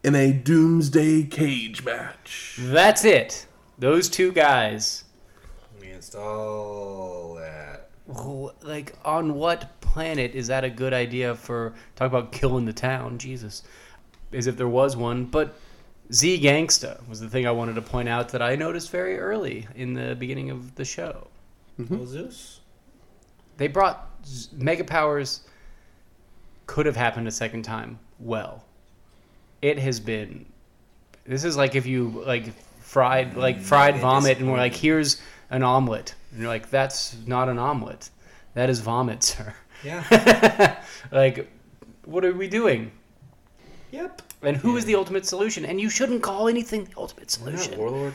in a Doomsday Cage match. That's it. Those two guys. Against all that. Like on what planet is that a good idea for talk about killing the town? Jesus. As if there was one, but Z Gangsta was the thing I wanted to point out that I noticed very early in the beginning of the show. Well, Zeus. They brought Z- Mega Powers could have happened a second time. Well, it has been. This is like if you like fried like fried they vomit, and we're like, here's an omelet, and you're like, that's not an omelet, that is vomit, sir. Yeah. like, what are we doing? yep. And who is the ultimate solution? And you shouldn't call anything the ultimate Isn't that solution. Warlord.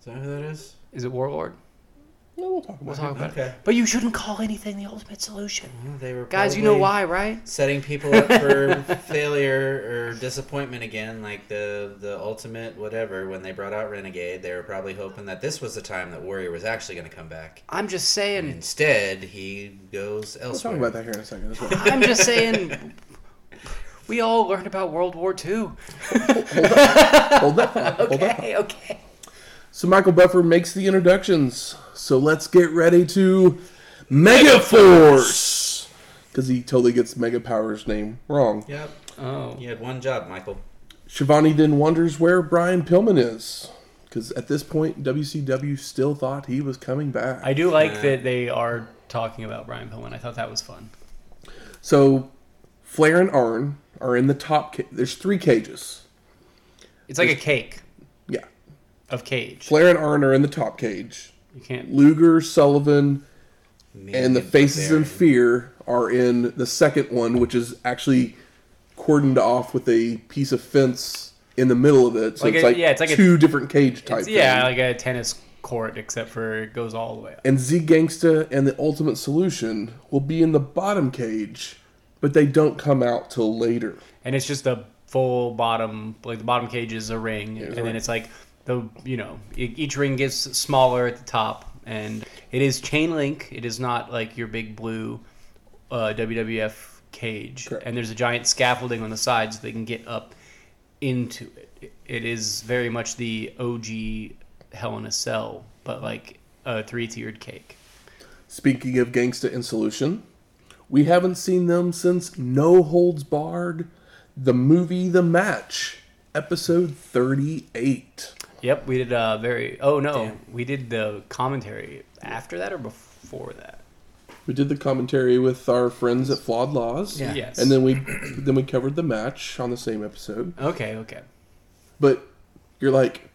Is that who that is? Is it Warlord? No, we'll talk about We'll it. talk about Okay. it. But you shouldn't call anything the ultimate solution. Well, they were Guys, you know why, right? Setting people up for failure or disappointment again, like the the ultimate whatever. When they brought out Renegade, they were probably hoping that this was the time that Warrior was actually going to come back. I'm just saying. Instead, he goes elsewhere. We'll talk about that here in a second as well. I'm just saying. We all learned about World War II. Hold that thought. Hold that thought. Okay, okay. So Michael Buffer makes the introductions. So let's get ready to Mega Force. Because he totally gets Mega Power's name wrong. Yep. Oh. You had one job, Michael. Schiavone then wonders where Brian Pillman is. Because at this point, WCW still thought he was coming back. I do like Yeah. that they are talking about Brian Pillman. I thought that was fun. So Flair and Arn are in the top. Ca- There's three cages. It's like a cake Yeah. of cage. Flair and Arn are in the top cage. You can't. Luger, Sullivan, Me and the Faces in Fear are in the second one, which is actually cordoned off with a piece of fence in the middle of it. So Like it's a- like, yeah, it's like a- two different cage type. Yeah, thing. like a tennis court, except for it goes all the way up. and Z Gangsta and the Ultimate Solution will be in the bottom cage, but they don't come out till later. And it's just a full bottom, like the bottom cage is a ring, it's and a then it's like the you know each ring gets smaller at the top, and it is chain link. It is not like your big blue uh, WWF cage, Correct. and there's a giant scaffolding on the sides so they can get up into it. It- It is very much the OG Hell in a Cell, but like a three tiered cake. Speaking of Gangsta and Solution, we haven't seen them since No Holds Barred, the movie The Match, episode 38. Yep, we did uh very. Oh no, Damn. we did the commentary after that or before that. We did the commentary with our friends at Flawed Laws. Yeah. Yes, And then we then we covered the match on the same episode. okay, okay. But you're like,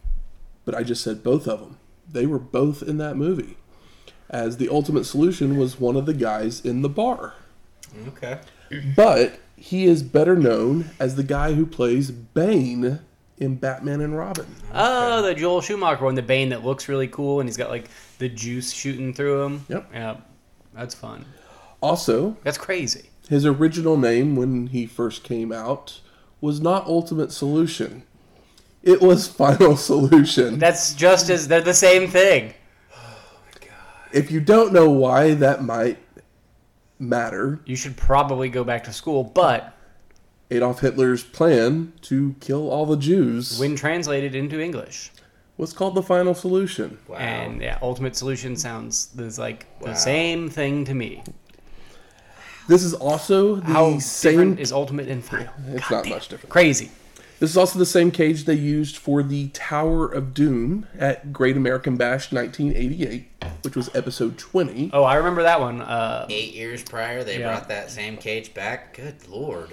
but I just said both of them. They were both in that movie. As the ultimate solution was one of the guys in the bar. Okay. But he is better known as the guy who plays Bane in Batman and Robin. Oh, the Joel Schumacher one, the Bane that looks really cool, and he's got like the juice shooting through him. Yep. Yeah, that's fun. Also, That's crazy. his original name when he first came out was not Ultimate Solution. It was Final Solution. That's just as they're the same thing. Oh my god. If you don't know why that might matter, You should probably go back to school, but Adolf Hitler's plan to kill all the Jews when translated into English, was called the Final Solution. Wow. and yeah, ultimate solution sounds is like Wow. the same thing to me. This is also the How same. different is ultimate and final? it's God not damn. much different. Crazy. This is also the same cage they used for the Tower of Doom at Great American Bash 1988, which was episode 20. Oh, I remember that one. Uh, Eight years prior, they Yeah. brought that same cage back. Good lord.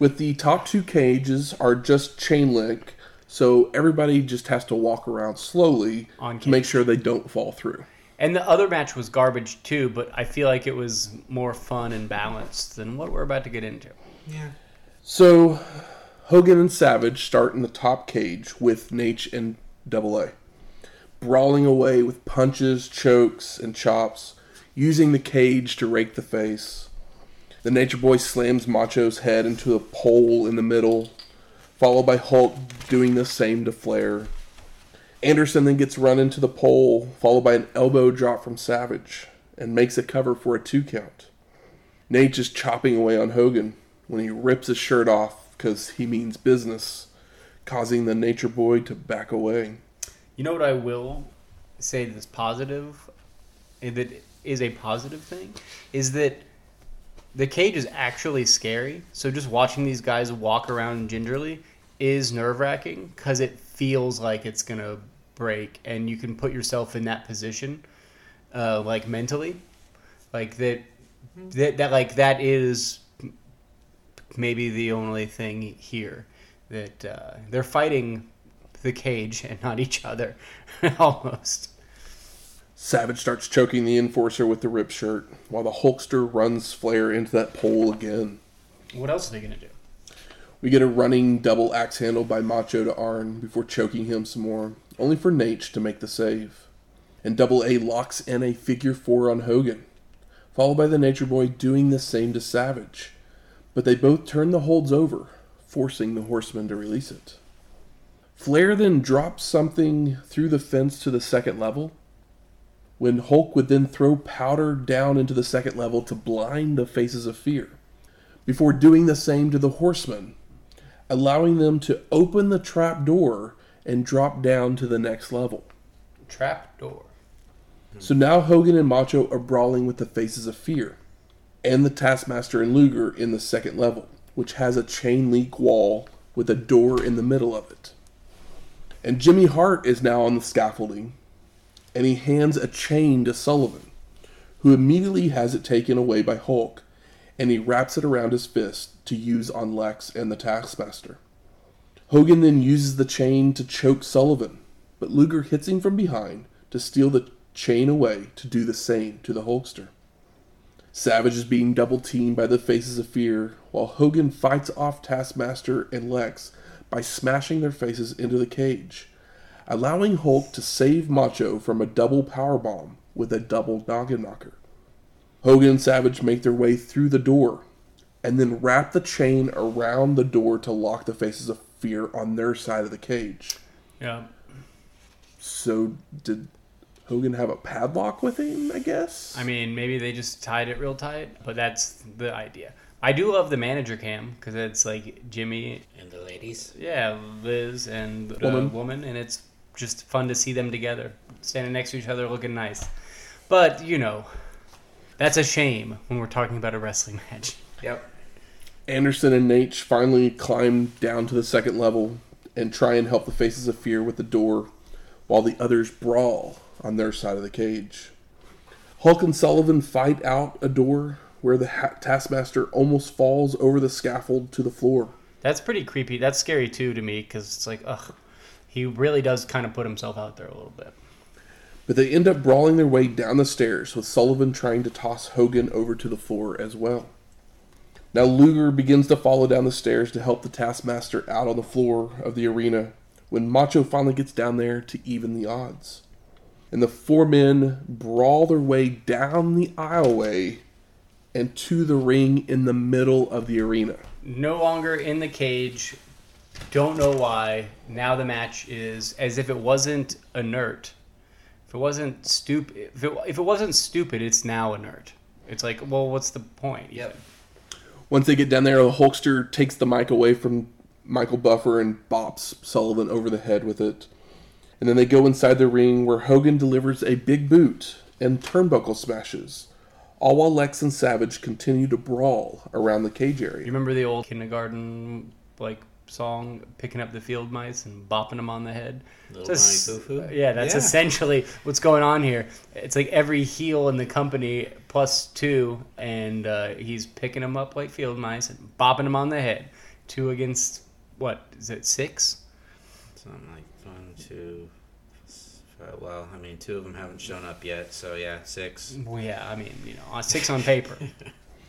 With the top two cages are just chain link, so everybody just has to walk around slowly On to make sure they don't fall through. And the other match was garbage too, but I feel like it was more fun and balanced than what we're about to get into. Yeah. So Hogan and Savage start in the top cage with Naitch and Double A, brawling away with punches, chokes, and chops, using the cage to rake the face. The Nature Boy slams Macho's head into a pole in the middle, followed by Hulk doing the same to Flair. Anderson then gets run into the pole, followed by an elbow drop from Savage, and makes a cover for a two count. Naitch is chopping away on Hogan when he rips his shirt off because he means business, causing the Nature Boy to back away. You know what I will say that's positive, and that is a positive thing, is that the cage is actually scary. So just watching these guys walk around gingerly is nerve wracking because it feels like it's gonna break, and you can put yourself in that position, uh, like mentally, like that, that that like that is maybe the only thing here that uh, they're fighting the cage and not each other almost. Savage starts choking the enforcer with the rip shirt, while the Hulkster runs Flair into that pole again. What else are they gonna do? We get a running double axe handle by Macho to Arn before choking him some more, only for Naitch to make the save. And Double A locks in a figure four on Hogan, followed by the Nature Boy doing the same to Savage. But they both turn the holds over, forcing the Horseman to release it. Flair then drops something through the fence to the second level, when Hulk would then throw powder down into the second level to blind the faces of fear, before doing the same to the Horseman, allowing them to open the trap door and drop down to the next level. Trap door. So now Hogan and Macho are brawling with the faces of fear, and the Taskmaster and Luger in the second level, which has a chain link wall with a door in the middle of it. And Jimmy Hart is now on the scaffolding, and he hands a chain to Sullivan, who immediately has it taken away by Hulk, and he wraps it around his fist to use on Lex and the Taskmaster. Hogan then uses the chain to choke Sullivan, but Luger hits him from behind to steal the chain away to do the same to the Hulkster. Savage is being double teamed by the Faces of Fear, while Hogan fights off Taskmaster and Lex by smashing their faces into the cage, allowing Hulk to save Macho from a double power bomb with a double noggin knocker. Hogan and Savage make their way through the door and then wrap the chain around the door to lock the Faces of Fear on their side of the cage. Yeah. So did Hogan have a padlock with him, I guess? I mean, maybe they just tied it real tight, but that's the idea. I do love the manager cam because it's like Jimmy, And the ladies. yeah, Liz, and the Woman. woman, and it's just fun to see them together, standing next to each other, looking nice. But you know, that's a shame when we're talking about a wrestling match. Yep. Anderson and Naitch finally climb down to the second level and try and help the Faces of Fear with the door, while the others brawl on their side of the cage. Hulk and Sullivan fight out a door where the ha- Taskmaster almost falls over the scaffold to the floor. That's pretty creepy. That's scary too to me because it's like, ugh, he really does kind of put himself out there a little bit. But they end up brawling their way down the stairs, with Sullivan trying to toss Hogan over to the floor as well. Now Luger begins to follow down the stairs to help the Taskmaster out on the floor of the arena when Macho finally gets down there to even the odds. And the four men brawl their way down the aisleway and to the ring in the middle of the arena. no longer in the cage. Don't know why. Now the match is as if it wasn't inert. If it wasn't stupid, if it, if it wasn't stupid, it's now inert. It's like, well, what's the point? Yep. Once they get down there, the Hulkster takes the mic away from Michael Buffer and bops Sullivan over the head with it. And then they go inside the ring where Hogan delivers a big boot and turnbuckle smashes, all while Lex and Savage continue to brawl around the cage area. You area. remember the old kindergarten like song, picking up the field mice and bopping them on the head? Little Just- Johnny Yeah, that's Yeah. essentially what's going on here. It's like every heel in the company plus two, and uh, he's picking them up like field mice and bopping them on the head. Two against what is it? Six? Something like one, two, Uh, well, I mean, two of them haven't shown up yet, so yeah, six. Well, yeah, I mean, you know, six on paper.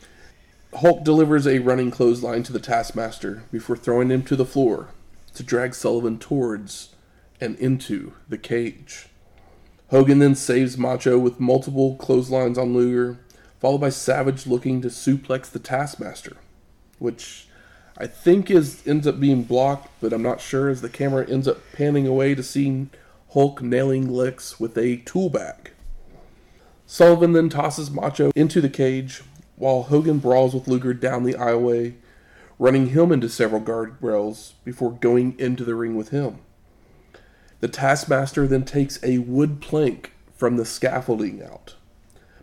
Hulk delivers a running clothesline to the Taskmaster before throwing him to the floor to drag Sullivan towards and into the cage. Hogan then saves Macho with multiple clotheslines on Luger, followed by Savage looking to suplex the Taskmaster, which I think is ends up being blocked, but I'm not sure as the camera ends up panning away to see Hulk nailing Lex with a tool bag. Sullivan then tosses Macho into the cage, while Hogan brawls with Luger down the aisleway, running him into several guardrails before going into the ring with him. The Taskmaster then takes a wood plank from the scaffolding out,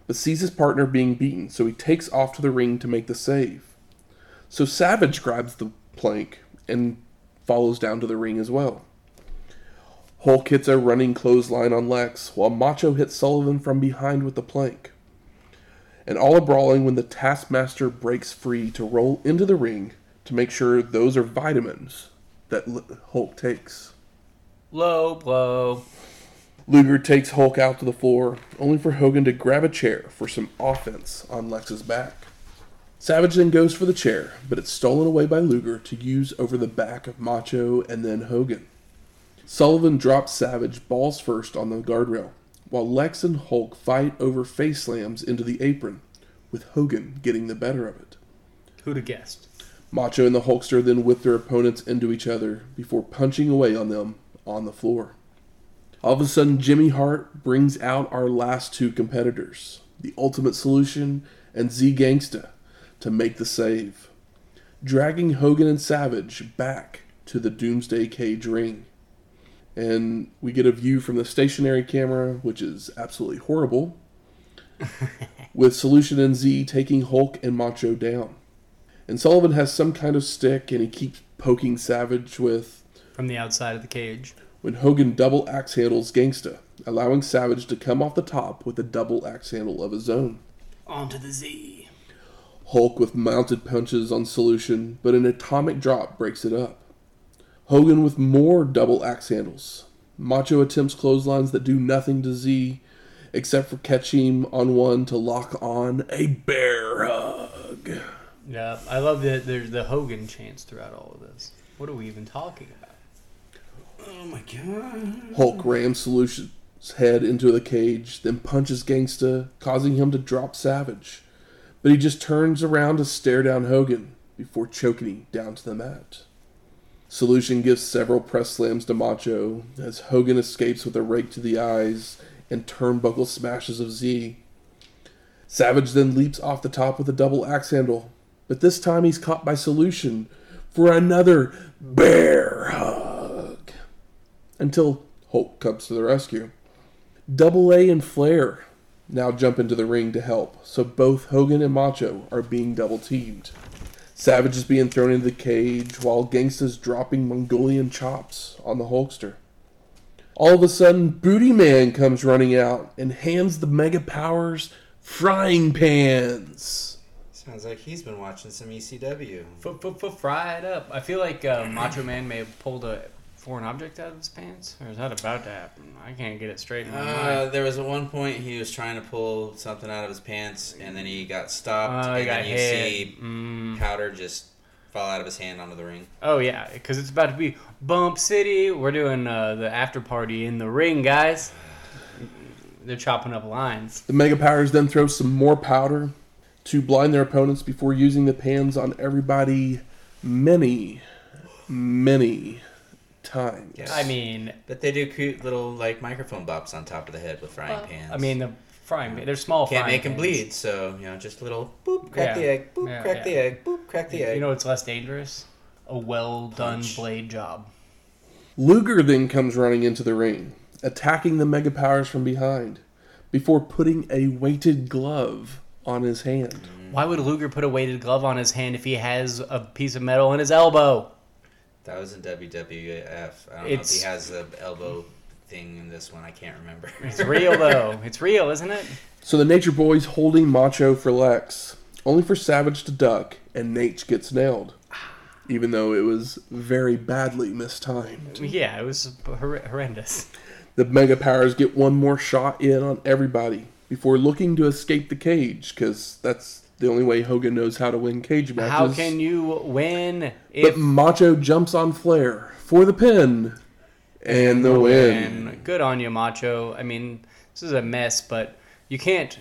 but sees his partner being beaten, so he takes off to the ring to make the save. So Savage grabs the plank and follows down to the ring as well. Hulk hits a running clothesline on Lex, while Macho hits Sullivan from behind with the plank. And all are brawling when the Taskmaster breaks free to roll into the ring to make sure those are vitamins that Hulk takes. Low blow. Luger takes Hulk out to the floor, only for Hogan to grab a chair for some offense on Lex's back. Savage then goes for the chair, but it's stolen away by Luger to use over the back of Macho and then Hogan. Sullivan drops Savage balls first on the guardrail, while Lex and Hulk fight over face slams into the apron, with Hogan getting the better of it. Who'd have guessed? Macho and the Hulkster then whip their opponents into each other before punching away on them on the floor. All of a sudden, Jimmy Hart brings out our last two competitors, the Ultimate Solution and Z Gangsta, to make the save, dragging Hogan and Savage back to the Doomsday Cage ring. And we get a view from the stationary camera, which is absolutely horrible, with Solution and Z taking Hulk and Macho down. And Sullivan has some kind of stick, and he keeps poking Savage with From the outside of the cage. when Hogan double axe handles Gangsta, allowing Savage to come off the top with a double axe handle of his own. Onto the Z. Hulk with mounted punches on Solution, but an atomic drop breaks it up. Hogan with more double axe handles. Macho attempts clotheslines that do nothing to Z, except for catching him on one to lock on a bear hug. Yeah, I love that there's the Hogan chants throughout all of this. What are we even talking about? Oh my god. Hulk rams Solution's head into the cage, then punches Gangsta, causing him to drop Savage. But he just turns around to stare down Hogan before choking him down to the mat. Solution gives several press slams to Macho as Hogan escapes with a rake to the eyes and turnbuckle smashes of Z. Savage then leaps off the top with a double axe handle, but this time he's caught by Solution for another bear hug. Until Hulk comes to the rescue. Double A and Flair now jump into the ring to help, so both Hogan and Macho are being double teamed. Savage is being thrown into the cage while Gangsta's dropping Mongolian chops on the Hulkster. All of a sudden, Booty Man comes running out and hands the Mega Powers frying pans. Sounds like he's been watching some ECW. Foot, foot, foot, fry it up. I feel like uh, Macho Man may have pulled a foreign object out of his pants, or is that about to happen? I can't get it straight in my Uh, mind. there was at one point he was trying to pull something out of his pants, and then he got stopped, he and got then you hit. see Mm. powder just fall out of his hand onto the ring. Oh yeah, because it's about to be Bump City. We're doing uh, the after party in the ring, guys. They're chopping up lines. The Mega Powers then throw some more powder to blind their opponents before using the pans on everybody many, many times. Yes. I mean, But they do cute little like microphone bops on top of the head with frying well, pans. I mean the frying pan. They're small. can't frying make them bleed, so you know just a little boop, crack Yeah. the egg, boop, Yeah, crack the egg, boop, crack the egg. You know it's less dangerous? A well done Punch. blade job. Luger then comes running into the ring, attacking the Mega Powers from behind, before putting a weighted glove on his hand. Why would Luger put a weighted glove on his hand if he has a piece of metal in his elbow? That was in WWF. I don't know if he has the elbow thing in this one. I can't remember. It's real though. It's real, isn't it? So the Nature Boy's holding Macho for Lex, only for Savage to duck, and Naitch gets nailed. Even though it was very badly mistimed. Yeah, it was hor- horrendous. The Mega Powers get one more shot in on everybody before looking to escape the cage, because that's the only way Hogan knows how to win cage matches. How can you win But if Macho jumps on Flair for the pin and the win. And good on you, Macho. I mean, this is a mess, but you can't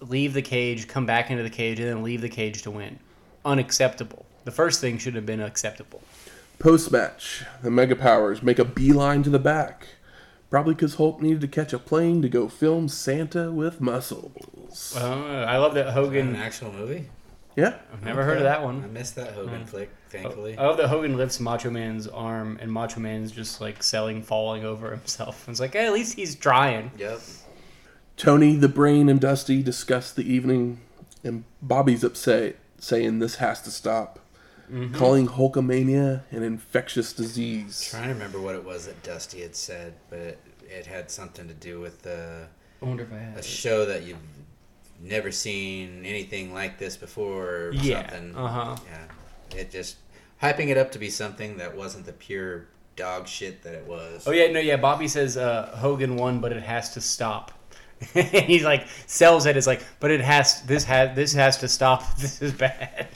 leave the cage, come back into the cage, and then leave the cage to win. Unacceptable. The first thing should have been acceptable. Post match, the Mega Powers make a beeline to the back. Probably because Hulk needed to catch a plane to go film Santa with muscles. Uh, I love that An Hogan. actual movie? Yeah. I've never heard of that one. I missed that Hogan Hmm. flick, thankfully. I love that Hogan lifts Macho Man's arm, and Macho Man's just like selling, falling over himself. It's like, hey, at least he's trying. Yep. Tony, the Brain, and Dusty discuss the evening, and Bobby's upset, saying this has to stop. Calling Hulkamania an infectious disease. I'm Trying to remember what it was that Dusty had said, but it, it had something to do with the I wonder if I a have. show that you've never seen anything like this before or Yeah. something. Uh huh. Yeah. It just hyping it up to be something that wasn't the pure dog shit that it was. Oh yeah, no, yeah. Bobby says uh, Hogan won, but it has to stop. He's like sells it as like, but it has this has this has to stop. This is bad.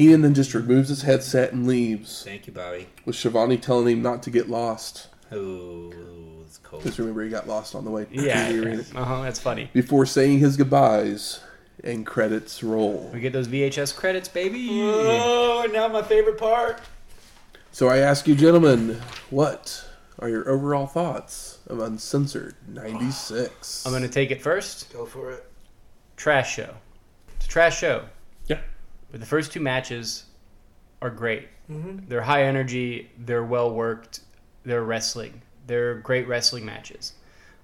Heenan then just removes his headset and leaves, Thank you, Bobby. with Schiavone telling him not to get lost. Oh, it's cold. Because remember, he got lost on the way to Yeah. Uh huh. That's funny. Before saying his goodbyes, and credits roll. We get those VHS credits, baby. Oh, now my favorite part. So I ask you, gentlemen, what are your overall thoughts of Uncensored 96? I'm gonna take it first. Go for it. Trash show. It's a trash show. But the first two matches are great. Mm-hmm. They're high energy. They're well worked. They're wrestling. They're great wrestling matches.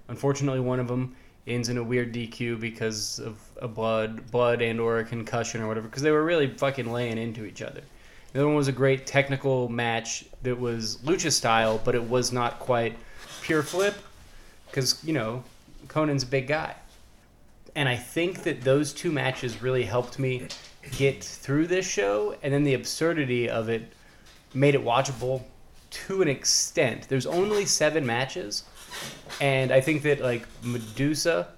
Unfortunately, one of them ends in a weird DQ because of a blood, blood and or a concussion or whatever. Because they were really fucking laying into each other. The other one was a great technical match that was lucha style, but it was not quite pure flip. Because you know, Konnan's a big guy and I think that those two matches really helped me get through this show, and then the absurdity of it made it watchable to an extent. There's only seven matches, and I think that like Medusa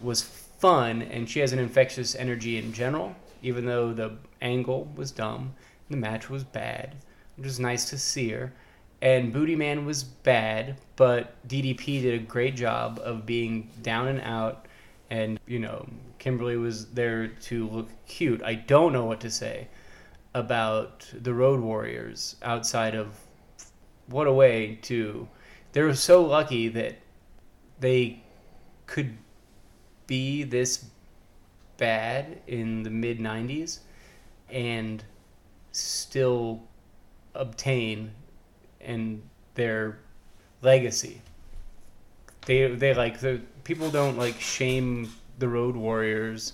was fun, and she has an infectious energy in general, even though the angle was dumb, the match was bad. It was nice to see her. And Booty Man was bad, but DDP did a great job of being down and out and you know Kimberly was there to look cute. I don't know what to say about the Road Warriors outside of what a way to. They were so lucky that they could be this bad in the mid '90s and still obtain and their legacy. They they like the people don't like shame the Road Warriors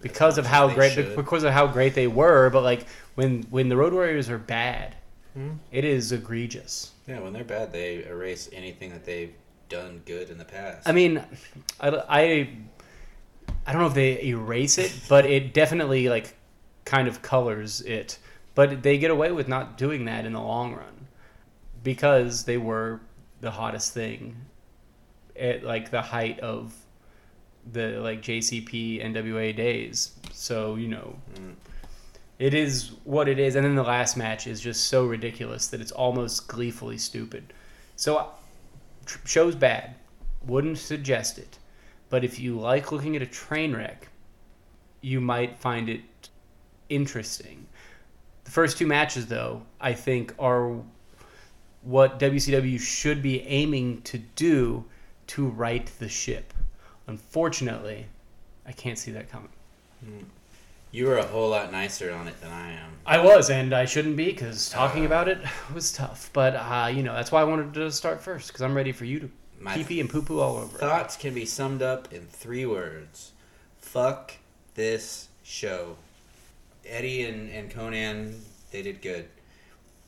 because of how great should. because of how great they were. But like when when the Road Warriors are bad, hmm? it is egregious. Yeah, when they're bad, they erase anything that they've done good in the past. I mean, I, I, I don't know if they erase it, but it definitely like kind of colors it. But they get away with not doing that in the long run because they were the hottest thing at like the height of the like JCP NWA days. So you know, it is what it is. And then the last match is just so ridiculous that it's almost gleefully stupid. So show's bad. Wouldn't suggest it. But if you like looking at a train wreck, you might find it interesting. The first two matches, though, I think are what WCW should be aiming to do to right the ship. Unfortunately, I can't see that coming. you were a whole lot nicer on it than I am. I was, and I shouldn't be because talking about it was tough. But uh, you know, that's why I wanted to start first because I'm ready for you to My pee pee and poo poo all over. Thoughts can be summed up in three words. Fuck this show. Eddie and, and Konnan, they did good.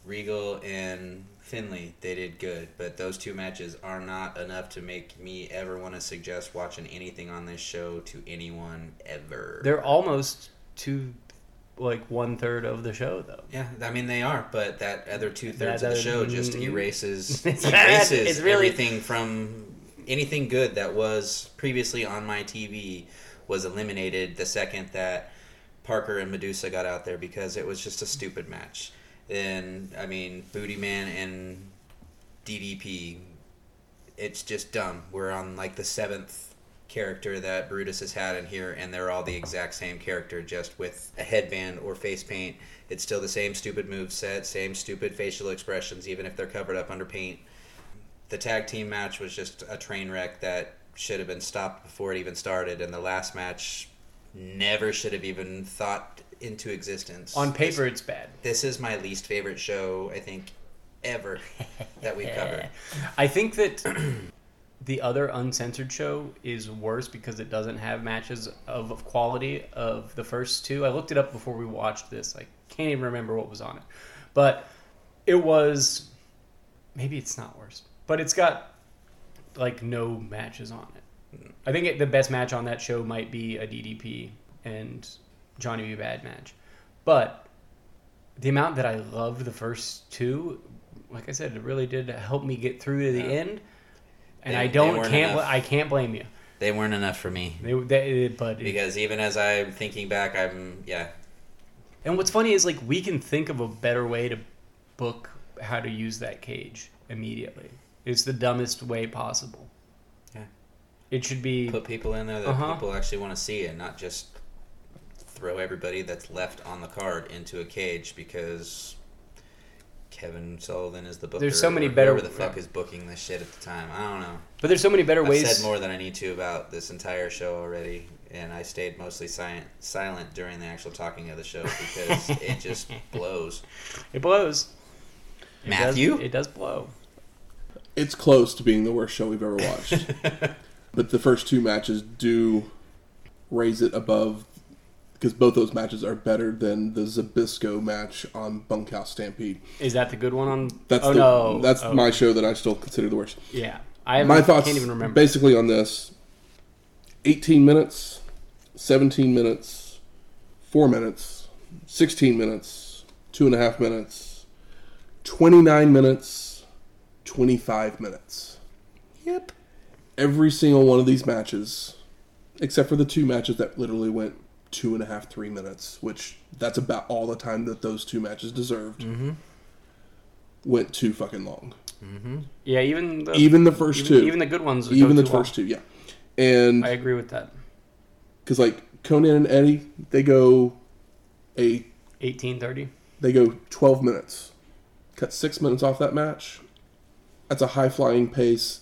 Regal and Finlay, they did good. But those two matches are not enough to make me ever want to suggest watching anything on this show to anyone ever. They're almost too like one third of the show though. Yeah, I mean they are, but that other two thirds of the show just erases erases really- everything from anything good that was previously on my TV was eliminated the second that Parker and Medusa got out there because it was just a stupid match. And I mean, Booty Man and DDP, it's just dumb. We're on like the seventh character that Brutus has had in here, and they're all the exact same character, just with a headband or face paint. It's still the same stupid move set, same stupid facial expressions, even if they're covered up under paint. The tag team match was just a train wreck that should have been stopped before it even started, and the last match never should have even thought into existence. On paper, it's bad. this is my least favorite show I think ever that we've covered. I think that the other uncensored show is worse because it doesn't have matches of, of quality of the first two. I looked it up before we watched this. I can't even remember what was on it, but it was maybe it's not worse, but it's got like no matches on it. Hmm. I think it, the best match on that show might be a DDP and Johnny B. Bad match, but the amount that I loved the first two, like I said, it really did help me get through to the Yeah. end. And They- I don't can't bl-. I can't blame you. They weren't enough for me They, they but because even as I'm thinking back, I'm yeah. and what's funny is like we can think of a better way to book how to use that cage immediately. It's the dumbest way possible. Yeah. It should be Put people in there that Uh-huh. people actually want to see, and not just throw everybody that's left on the card into a cage because Kevin Sullivan is the booker. There's so many or better- Whoever the fuck is booking this shit at the time, I don't know. but there's so many better I've ways said more than I need to about this entire show already, and I stayed mostly silent, silent during the actual talking of the show because it just blows. It blows. It does- Matthew? it does blow. It's close to being the worst show we've ever watched. but the first two matches do raise it above because both those matches are better than the Zbyszko match on Bunkhouse Stampede. Is that the good one on That's Oh the, no. that's Oh, my show that I still consider the worst. Yeah. I my thoughts can't even remember. basically on this 18 minutes 17 minutes 4 minutes 16 minutes two and a half minutes 29 minutes 25 minutes Yep. every single one of these matches except for the two matches that literally went two and a half three minutes which that's about all the time that those two matches deserved Mm-hmm. went too fucking long Yeah, even the even the first even, two even the good ones. even the too long. first two yeah and I agree with that. because like Konnan and Eddie, they go a Eighteen thirty. they go twelve minutes, cut six minutes off that match. That's a high flying pace.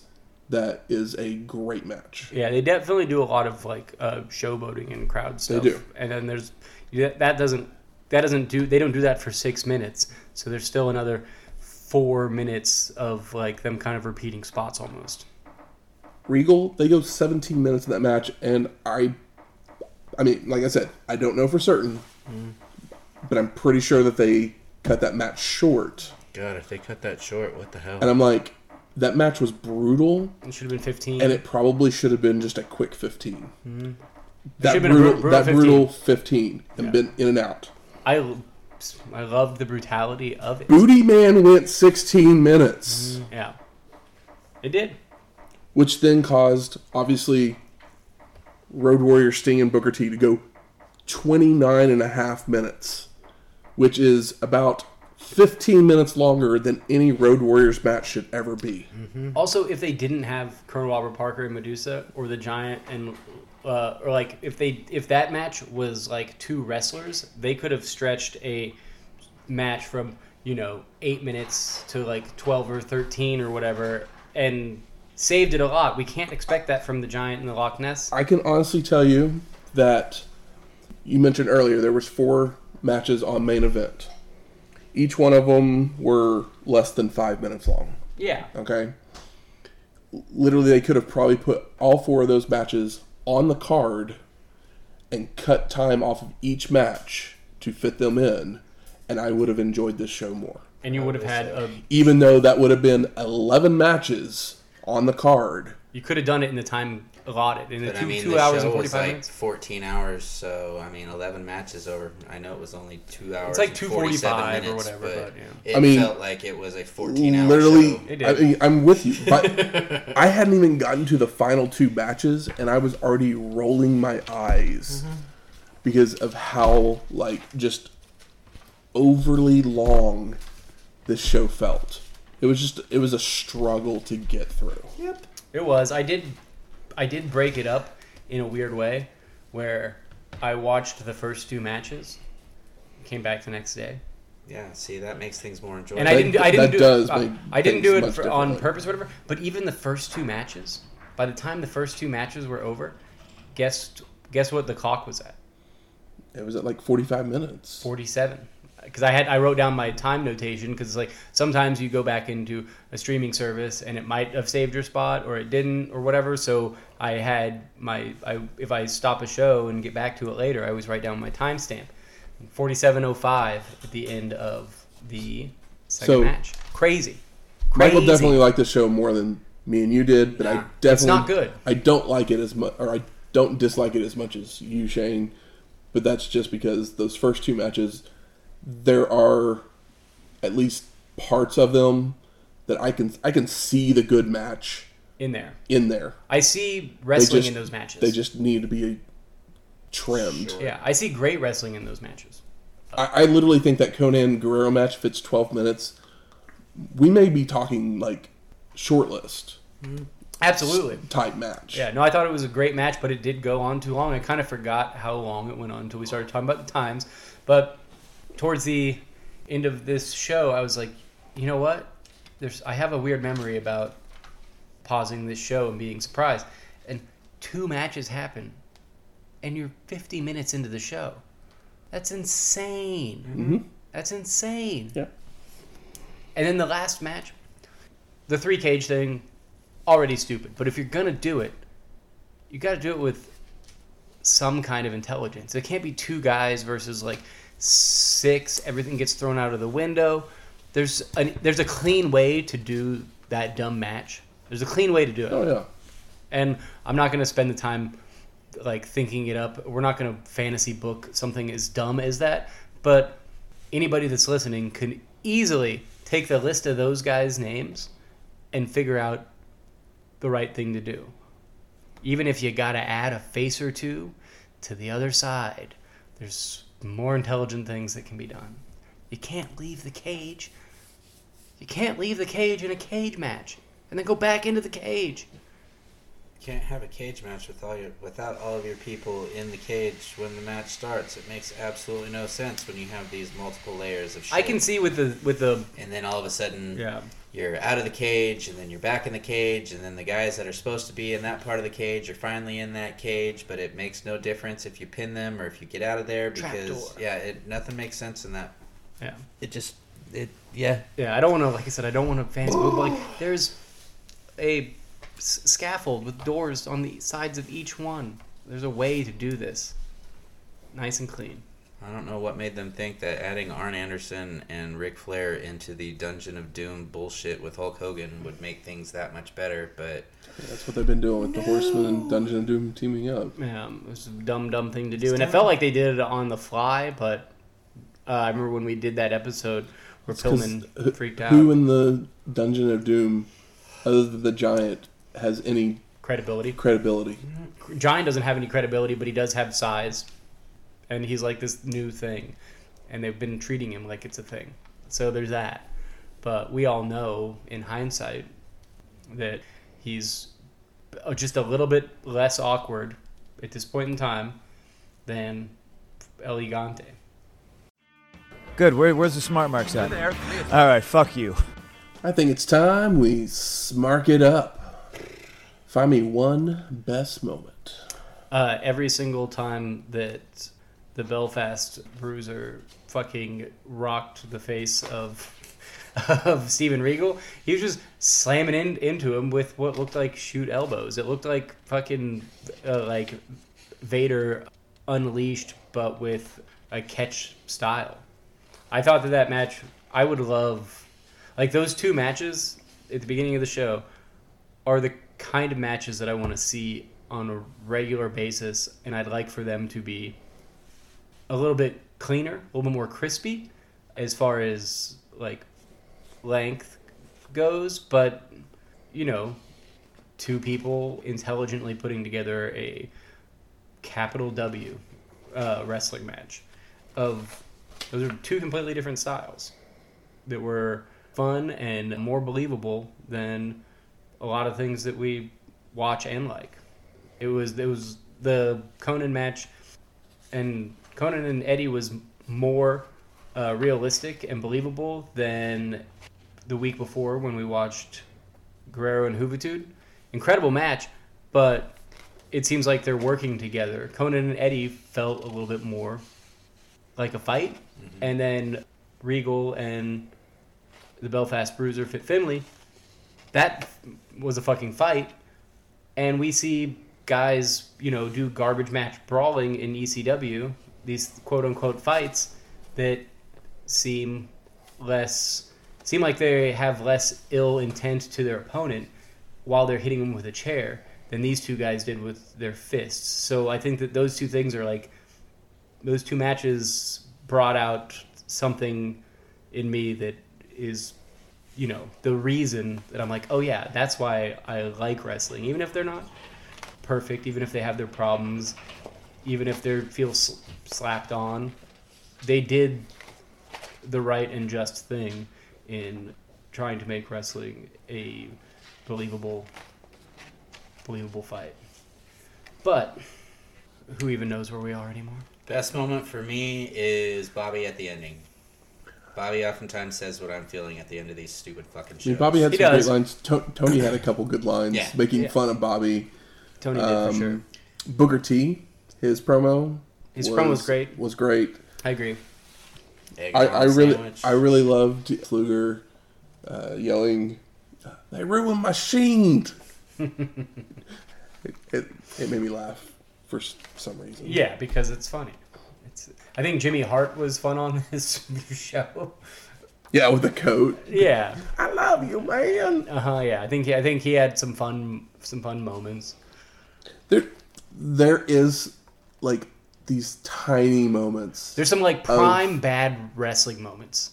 That is a great match. Yeah, they definitely do a lot of like uh, showboating and crowd stuff. They do. And then there's that doesn't that doesn't do they don't do that for six minutes. So there's still another four minutes of like them kind of repeating spots almost. Regal, they go seventeen minutes in that match, and I, I mean, like I said, I don't know for certain, but I'm pretty sure that they cut that match short. God, if they cut that short, what the hell? And I'm like, that match was brutal, It should have been fifteen. and it probably should have been just a quick 15 hmm. That Should've been brutal, brutal that 15. brutal 15 and Yeah. been in and out. I I loved the brutality of it. Booty Man went 16 minutes, hmm, Yeah, it did. which then caused, obviously, Road Warrior Sting and Booker T to go 29 and a half minutes, which is about 15 minutes longer than any Road Warriors match should ever be. Also, if they didn't have Colonel Robert Parker and Medusa, or the Giant, and uh, or like if they if that match was like two wrestlers, they could have stretched a match from you know eight minutes to like twelve or thirteen or whatever, and saved it a lot. We can't expect that from the Giant and the Loch Ness. I can honestly tell you that you mentioned earlier there was four matches on main event. Each one of them were less than five minutes long. Yeah, Okay. Literally, they could have probably put all four of those matches on the card and cut time off of each match to fit them in, and I would have enjoyed this show more. and you would have had a Even though that would have been 11 matches on the card, You could have done it in the time allotted in the But two, I mean, two the hours show and forty was like minutes. 14 hours, so I mean, 11 matches over. I know it was only two hours. it's like and 2:45 47 or minutes, whatever, but, yeah. it I mean, felt like it was a 14 hour Literally, show. It I mean, i'm with you, but I hadn't even gotten to the final two matches, and I was already rolling my eyes Mm-hmm. because of how like just overly long this show felt. It was just it was a struggle to get through. Yep. It was. I did. I did break it up in a weird way, where I watched the first two matches, came back the next day, Yeah, see, that makes things more enjoyable. and I didn't. I didn't that do. does uh, make I didn't do it for, on purpose, or whatever. But even the first two matches, by the time the first two matches were over, guess guess what the clock was at? It was at like 45 minutes. 47 because i had i wrote down my time notation because like sometimes you go back into a streaming service and it might have saved your spot or it didn't or whatever. So i had my I, if i stop a show and get back to it later i always write down my timestamp. 4705 at the end of the second So- match. Crazy. Crazy. Michael definitely liked the show more than me and you did, but I definitely It's not good. I don't like it as much, or I don't dislike it as much as you, Shane. But that's just because those first two matches, there are at least parts of them that I can I can see the good match in there in there. i see wrestling just- in those matches They just need to be trimmed. Sure. yeah i see great wrestling in those matches I, I literally think that Konnan Guerrero match fits 12 minutes. We may be talking like short list mm-hmm. absolutely type match. Yeah, no, I thought it was a great match, but it did go on too long. I kind of forgot how long it went on until we started talking about the times. But towards the end of this show, I was like, you know what? There's I have a weird memory about pausing this show and being surprised. And two matches happen, and you're 50 minutes into the show. That's insane. Mhm. That's insane. Yeah. And then the last match, the three cage thing, already stupid. But if you're gonna do it, you got to do it with some kind of intelligence. It can't be two guys versus like six. Everything gets thrown out of the window. There's a, there's a clean way to do that dumb match. There's a clean way to do it, Oh yeah. and I'm not gonna spend the time like thinking it up. We're not gonna fantasy book something as dumb as that. But anybody that's listening can easily take the list of those guys' names and figure out the right thing to do. Even if you got to add a face or two to the other side, there's more intelligent things that can be done. You can't leave the cage. You can't leave the cage in a cage match and then go back into the cage. You can't have a cage match with all your without all of your people in the cage when the match starts. It makes absolutely no sense when you have these multiple layers of shit. I can see with the with the And then all of a sudden, yeah. You're out of the cage, and then you're back in the cage, and then the guys that are supposed to be in that part of the cage are finally in that cage. But it makes no difference if you pin them or if you get out of there because Trapdoor. yeah, it nothing makes sense in that. Yeah. It just it yeah. Yeah, I don't want to, like I said, I don't want to fancy, but like, there's a s- scaffold with doors on the sides of each one. There's a way to do this, nice and clean. I don't know what made them think that adding Arn Anderson and Ric Flair into the Dungeon of Doom bullshit with Hulk Hogan would make things that much better, but That's what they've been doing with the Horsemen and Dungeon of Doom teaming up. Yeah, it was a dumb, dumb thing to do, It's and it felt like they did it on the fly. But uh, I remember when we did that episode where It's 'cause Pillman freaked out. Who in the Dungeon of Doom, other than the Giant, has any credibility. credibility? Giant doesn't have any credibility, but he does have size, and he's like this new thing, and they've been treating him like it's a thing. So there's that. But we all know, in hindsight, that he's uh, just a little bit less awkward at this point in time than El Gigante. Good. Where, where's the smart marks at? All right. Fuck you. I think it's time we smark it up. Find me one best moment. Uh, every single time that the Belfast Bruiser fucking rocked the face of of Steven Regal, he was just slamming in, into him with what looked like shoot elbows. It looked like fucking uh, like Vader unleashed, but with a catch style. I thought that that match, I would love, like those two matches at the beginning of the show, are the kind of matches that I want to see on a regular basis, and I'd like for them to be a little bit cleaner, a little bit more crispy as far as like length goes, but you know, two people intelligently putting together a capital W uh, wrestling match of those are two completely different styles that were fun and more believable than a lot of things that we watch and like. It was it was the Konnan match, and Konnan and Eddie was more uh, realistic and believable than the week before when we watched Guerrero and Juventud. Incredible match, but it seems like they're working together. Konnan and Eddie felt a little bit more like a fight, and then Regal and the Belfast Bruiser Fit Finlay, that was a fucking fight, and we see guys, you know, do garbage match brawling in ECW, these quote unquote fights that seem less seem like they have less ill intent to their opponent while they're hitting them with a chair than these two guys did with their fists. So I think that those two things are like those two matches brought out something in me that is you know the reason that I'm like, oh yeah, that's why I like wrestling, even if they're not perfect, even if they have their problems, even if they feel slapped on, they did the right and just thing in trying to make wrestling a believable, believable fight. But who even knows where we are anymore? Best moment for me is Bobby at the ending. Bobby oftentimes says what I'm feeling at the end of these stupid fucking I shows. mean, Bobby had He some does. great lines. To- Tony had a couple good lines, Yeah. making Yeah. fun of Bobby. Tony did Um, for sure. Booker T, his promo. His promo was great. Was great. I agree. Egg I, I really, sandwich. I really loved Fluger uh, yelling, "They ruined my sheen." it, it, it made me laugh for some reason. Yeah, because it's funny. It's. I think Jimmy Hart was fun on this show. Yeah, with the coat. Yeah. I love you, man. Uh huh. Yeah. I think. He, I think he had some fun. Some fun moments. There, there is like these tiny moments. There's some like prime bad wrestling moments.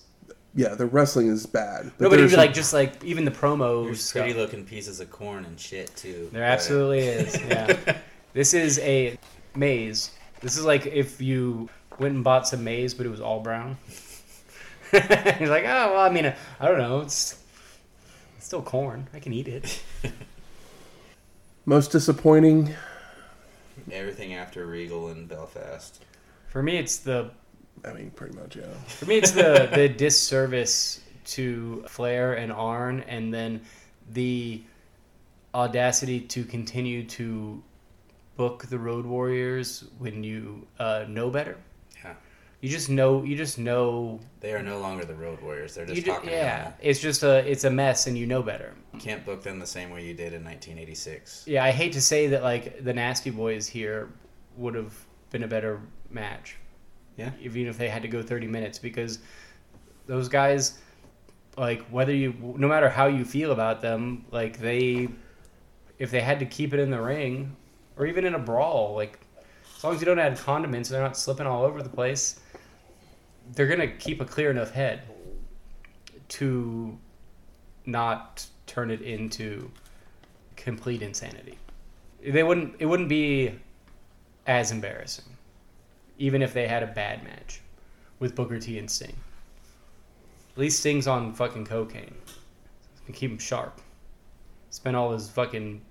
yeah, the wrestling is bad. No, but there's even some- like just like even the promos. There's stuff. pretty looking pieces of corn and shit too. There But- absolutely is. Yeah. this is a maze. This is like if you went and bought some maize, but it was all brown. He's like, oh well, I mean, I don't know. It's, it's still corn. I can eat it. most disappointing. Everything after Regal and Belfast. For me, it's the I mean, pretty much, yeah. For me, it's the the disservice to Flair and Arn, and then the audacity to continue to book the Road Warriors when you uh, know better. You just know. You just know. They are no longer the Road Warriors. They're just ju- talking yeah, it's just a it's a mess, and you know better. You can't book them the same way you did in 1986. Yeah, I hate to say that like the Nasty Boys here would have been a better match. Yeah. Even if they had to go 30 minutes because those guys like whether you no matter how you feel about them, like they if they had to keep it in the ring or even in a brawl, like as long as you don't add condiments, and they're not slipping all over the place. They're going to keep a clear enough head to not turn it into complete insanity. They wouldn't. It wouldn't be as embarrassing, even if they had a bad match with Booker T and Sting. At least Sting's on fucking cocaine. Can keep him sharp. Spent all his fucking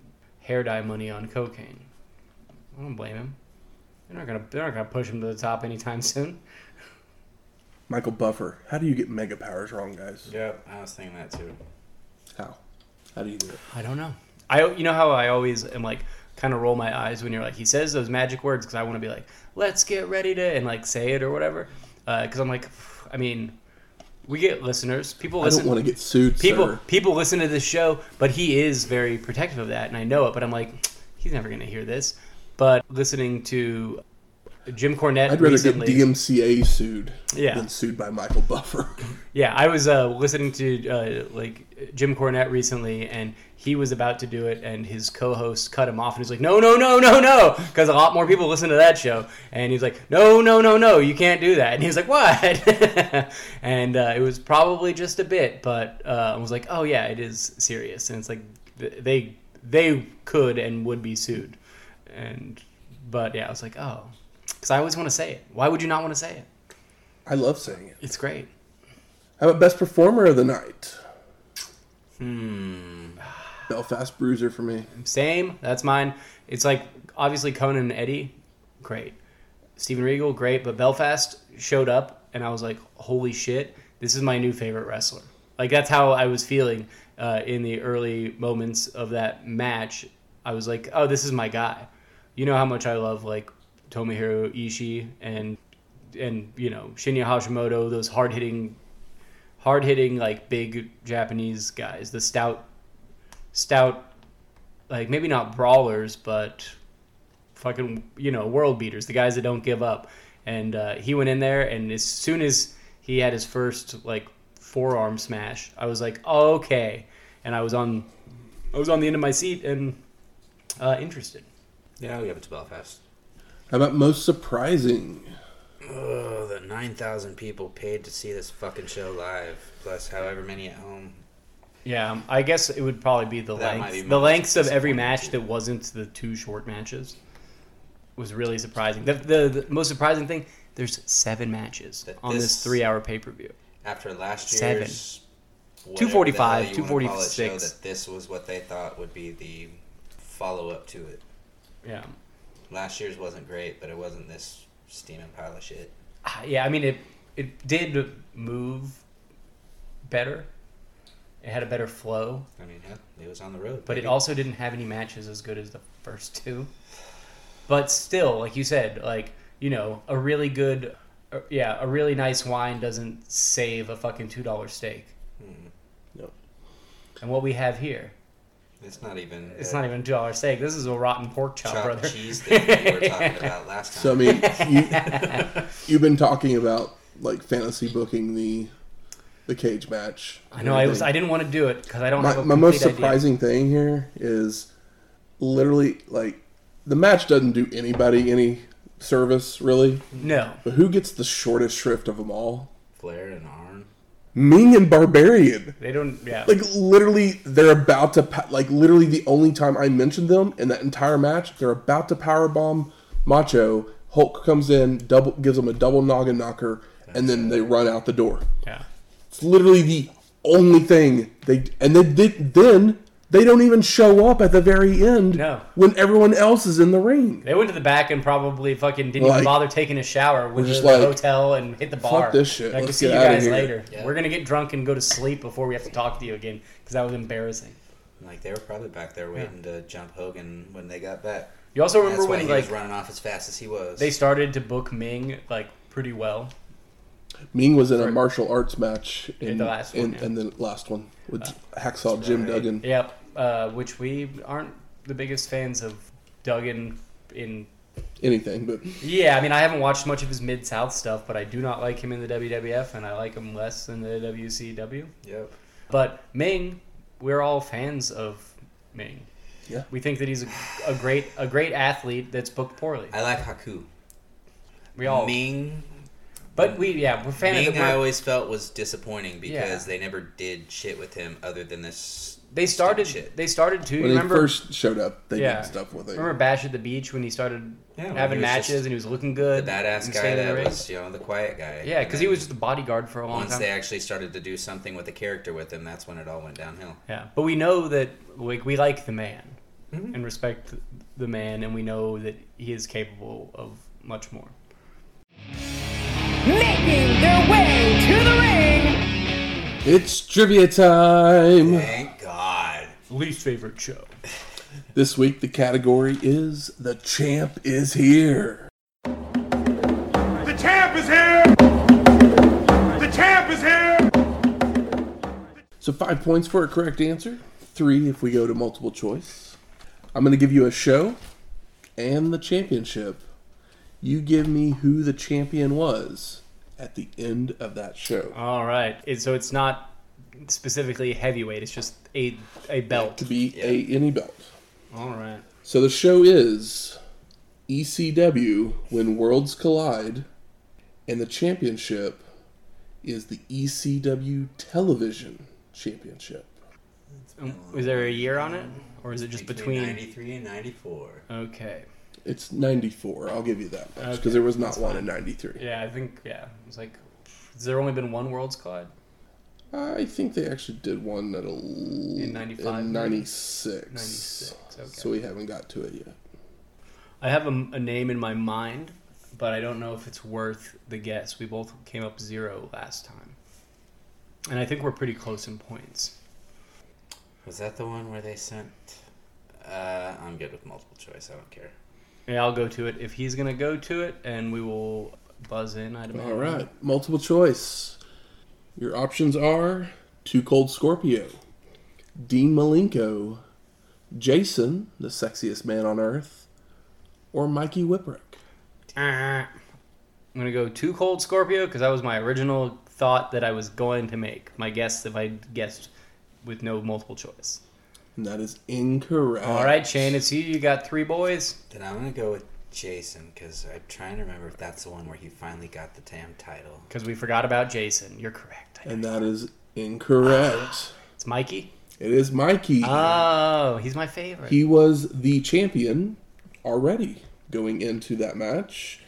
hair dye money on cocaine. I don't blame him. They're not gonna. They're not gonna push him to the top anytime soon. Michael Buffer. How do you get mega powers wrong, guys? Yeah, I was thinking that too. How? How do you do it? I don't know. I you know how I always am like kind of roll my eyes when you're like he says those magic words because I want to be like let's get ready to and like say it or whatever uh, because I'm like I mean we get listeners people I listen don't want to get sued, people sir. people listen to this show but he is very protective of that and I know it but I'm like he's never gonna hear this but listening to Jim Cornette I'd rather recently. get DMCA sued Yeah. than sued by Michael Buffer. Yeah, I was uh, listening to uh, like Jim Cornette recently, and he was about to do it, and his co-host cut him off, and he's like, "No, no, no, no, no," because a lot more people listen to that show, and he's like, "No, no, no, no, you can't do that," and he's like, "What?" and uh, it was probably just a bit, but uh, I was like, "Oh yeah, it is serious," and it's like they they could and would be sued, and but yeah, I was like, "Oh," because I always want to say it. Why would you not want to say it? I love saying it. It's great. How about best performer of the night? Hmm. Belfast Bruiser for me. Same. That's mine. It's like obviously Konnan and Eddie, great. Steven Regal, great. But Belfast showed up, and I was like, holy shit, this is my new favorite wrestler. Like that's how I was feeling uh, in the early moments of that match. I was like, oh, this is my guy. You know how much I love like Tomohiro Ishii and and you know Shinya Hashimoto, those hard hitting, hard hitting like big Japanese guys, the stout stout like maybe not brawlers but fucking you know world beaters the guys that don't give up. And uh, he went in there and as soon as he had his first like forearm smash i was like oh, okay. And i was on i was on the end of my seat and uh, interested. Yeah, we have it to Belfast. How about most surprising? Oh, the 9,000 people paid to see this fucking show live, plus however many at home. yeah um, i guess it would probably be the That length be the my lengths of every match too. that wasn't the two short matches was really surprising the, the, the most surprising thing there's seven matches That on this this- three hour pay-per-view After last Seven. year's. whatever 245, the hell you wanna call it, 246. Show that this was what they thought would be the follow up to it. yeah Last year's wasn't great, but it wasn't this steaming pile of shit. Ah, yeah, I mean it. It did move better. It had a better flow, I mean, yeah, it was on the road. but it also didn't have any matches as good as the first two. But still, like you said, like you know, a really good, uh, yeah, a really nice wine doesn't save a fucking two dollar steak. Mm, No. And what we have here, It's not even. it's the not even two dollar steak. This is a rotten pork chop, chopped brother. cheese thing that we were talking about last time. So I mean, you, you've been talking about like fantasy booking the the cage match. I know. I was. I didn't want to do it because I don't my, have a my most complete idea. surprising thing here is literally like the match doesn't do anybody any service really, No. but who gets the shortest shrift of them all? Flair and Arn. Meng and Barbarian. They don't. Yeah. Like literally, they're about to pa- like literally the only time I mentioned them in that entire match. They're about to power bomb Macho. Hulk comes in, double gives them a double noggin knocker, and then they run out the door. yeah. It's literally the only thing they and they then they don't even show up at the very end No. when everyone else is in the ring. They went to the back and probably fucking didn't Like- even bother taking a shower. Went to just the like, hotel and hit the bar. Fuck this shit. I can Let's see get you outta guys later. Yeah. We're gonna get drunk and go to sleep before we have to talk to you again because that was embarrassing. Like they were probably back there waiting to jump Hogan when they got back. You also remember when he like was running off as fast as he was. they started to book Meng like pretty well. Meng was in a martial arts match in, In the last one, in, yeah. Uh, in the last one with Hacksaw Jim right. Duggan. Yep. Uh, which we aren't the biggest fans of Duggan in. Anything, but Yeah, I mean I haven't watched much of his Mid South stuff, but I do not like him in the WWF, and I like him less in the WCW. Yep. But Meng, we're all fans of Meng. Yeah. We think that he's a, a great a great athlete that's booked poorly. I like Haku. We all, Meng. but we yeah we're fan Meng, of the. I always felt was disappointing because Yeah. they never did shit with him other than this. They started stupid shit. they started to when he remember first showed up, they Yeah. did stuff with it. remember Bash at the Beach when he started Yeah, having he matches and he was looking good. The good. badass guy staying in the that ring? was, you know, the quiet guy. yeah because he was just the bodyguard for a long Once time. Once they actually started to do something with the character with him, that's when it all went downhill. Yeah, but we know that like we like the man Mhm. and respect the man, and we know that he is capable of much more. making their way to the ring. It's trivia time. Thank God. Least favorite show. This week the category is the champ is here. The champ is here! The champ is here! So five points for a correct answer, three if we go to multiple choice. I'm going to give you a show and the championship. You give me who the champion was at the end of that show. All right. So it's not specifically heavyweight. It's just a a belt. To be a any belt. All right. So the show is ECW when worlds collide, and the championship is the ECW Television Championship. Um, is there a year on it, or is it just between? 93 and 94. Okay. It's 94. I'll give you that much because Okay, there was not one in 93. Yeah, I think yeah. It's like, has there only been one Worlds Collide? I think they actually did one at a In 95, in maybe? 96. 96, okay. So we haven't got to it yet. I have a, a name in my mind, but I don't know if it's worth the guess. We both came up zero last time, and I think we're pretty close in points. Was that the one where they sent? Uh, I'm good with multiple choice. I don't care. Yeah, I'll go to it if he's gonna go to it, and we will buzz in. I'd imagine. All right, multiple choice. Your options are 2 Cold Scorpio, Dean Malenko, Jason, the sexiest man on earth, or Mikey Whipwreck. Ah. I'm gonna go 2 Cold Scorpio because that was my original thought that I was going to make. My guess if I guessed with no multiple choice. And that is incorrect. All right, Shane, it's you. You got three boys. Then I'm gonna go with Jason because I'm trying to remember if that's the one where he finally got the damn title. Because we forgot about Jason. You're correct. And that is incorrect. Ah, it's Mikey. It is Mikey. Oh, he's my favorite. He was the champion already going into that match,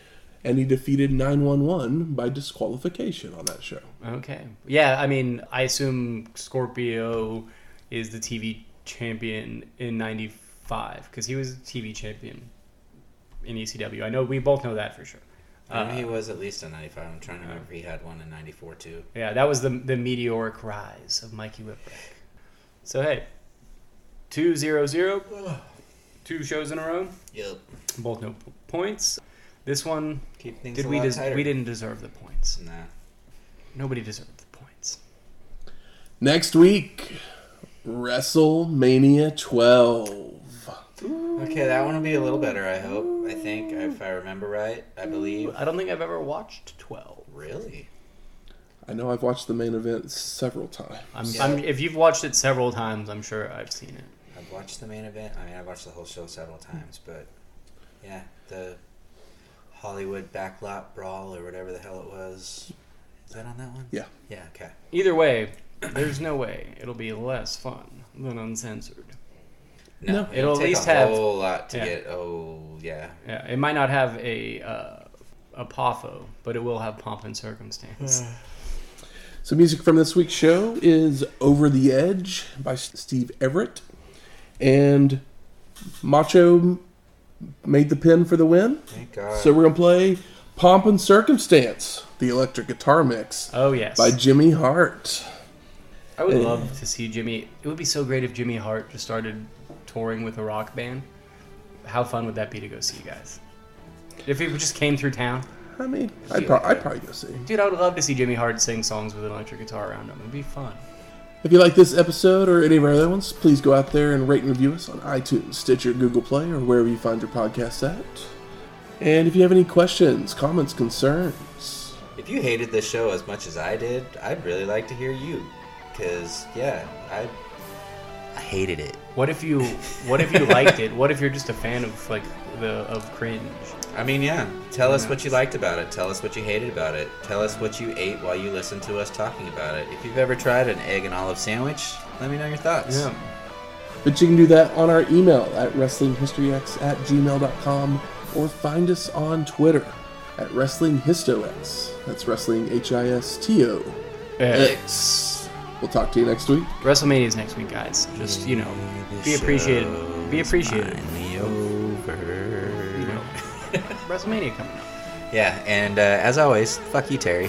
and he defeated 911 by disqualification on that show. Okay. Yeah, I mean, I assume Scorpio is the TV champion in 95 because he was TV champion in ECW. I know we both know that for sure. I know Uh, he was at least in 95. I'm trying to remember if he had one in 94 too. Yeah, that was the the meteoric rise of Mikey Whipwreck. So hey, two zero zero, two shows in a row, Yep. both no points. This one, Keep things did a we lot des- tighter. we didn't deserve the points. Nah. Nobody deserved the points. Next week, WrestleMania 12. Okay, that one will be a little better. I hope. I think if I remember right. I believe. I don't think I've ever watched twelve. Really? I know I've watched the main event several times. I'm, Yeah. I'm, if you've watched it several times, I'm sure I've seen it. I've watched the main event. I mean, I've watched the whole show several times, but yeah, the Hollywood backlot brawl or whatever the hell it was. Is that on that one? Yeah. Yeah. Okay. Either way, there's no way it'll be less fun than uncensored. No, No. it'll, It'll at take least a whole lot to yeah. get. Oh yeah. Yeah, it might not have a uh, a poffo, but it will have pomp and circumstance. So, music from this week's show is Over the Edge by Steve Everett. And Macho made the pin for the win. Thank God. So, we're going to play Pomp and Circumstance, the electric guitar mix Oh yes, by Jimmy Hart. I would love to see Jimmy. It would be so great if Jimmy Hart just started touring with a rock band. How fun would that be to go see you guys? If he just came through town, I mean, I'd, pro- I'd probably go see. dude, I would love to see Jimmy Hart sing songs with an electric guitar around him. It'd be fun. If you like this episode or any of our other ones, please go out there and rate and review us on iTunes, Stitcher, Google Play, or wherever you find your podcasts at. And if you have any questions, comments, concerns, If you hated this show as much as I did, I'd really like to hear you. Cause yeah, I I hated it. What if you What if you liked it? What if you're just a fan of like the of cringe? I mean, yeah. Tell us what you liked about it. Tell us what you hated about it. Tell us what you ate while you listened to us talking about it. If you've ever tried an egg and olive sandwich, let me know your thoughts. Yeah. But you can do that on our email at WrestlingHistoryX at gmail.com or find us on Twitter at WrestlingHistoX. That's Wrestling H I S T O X. We'll talk to you next week. WrestleMania's next week, guys. Just you know, be appreciated. Be appreciated. Over. You know, WrestleMania coming up. Yeah, and uh, as always, fuck you, Terry.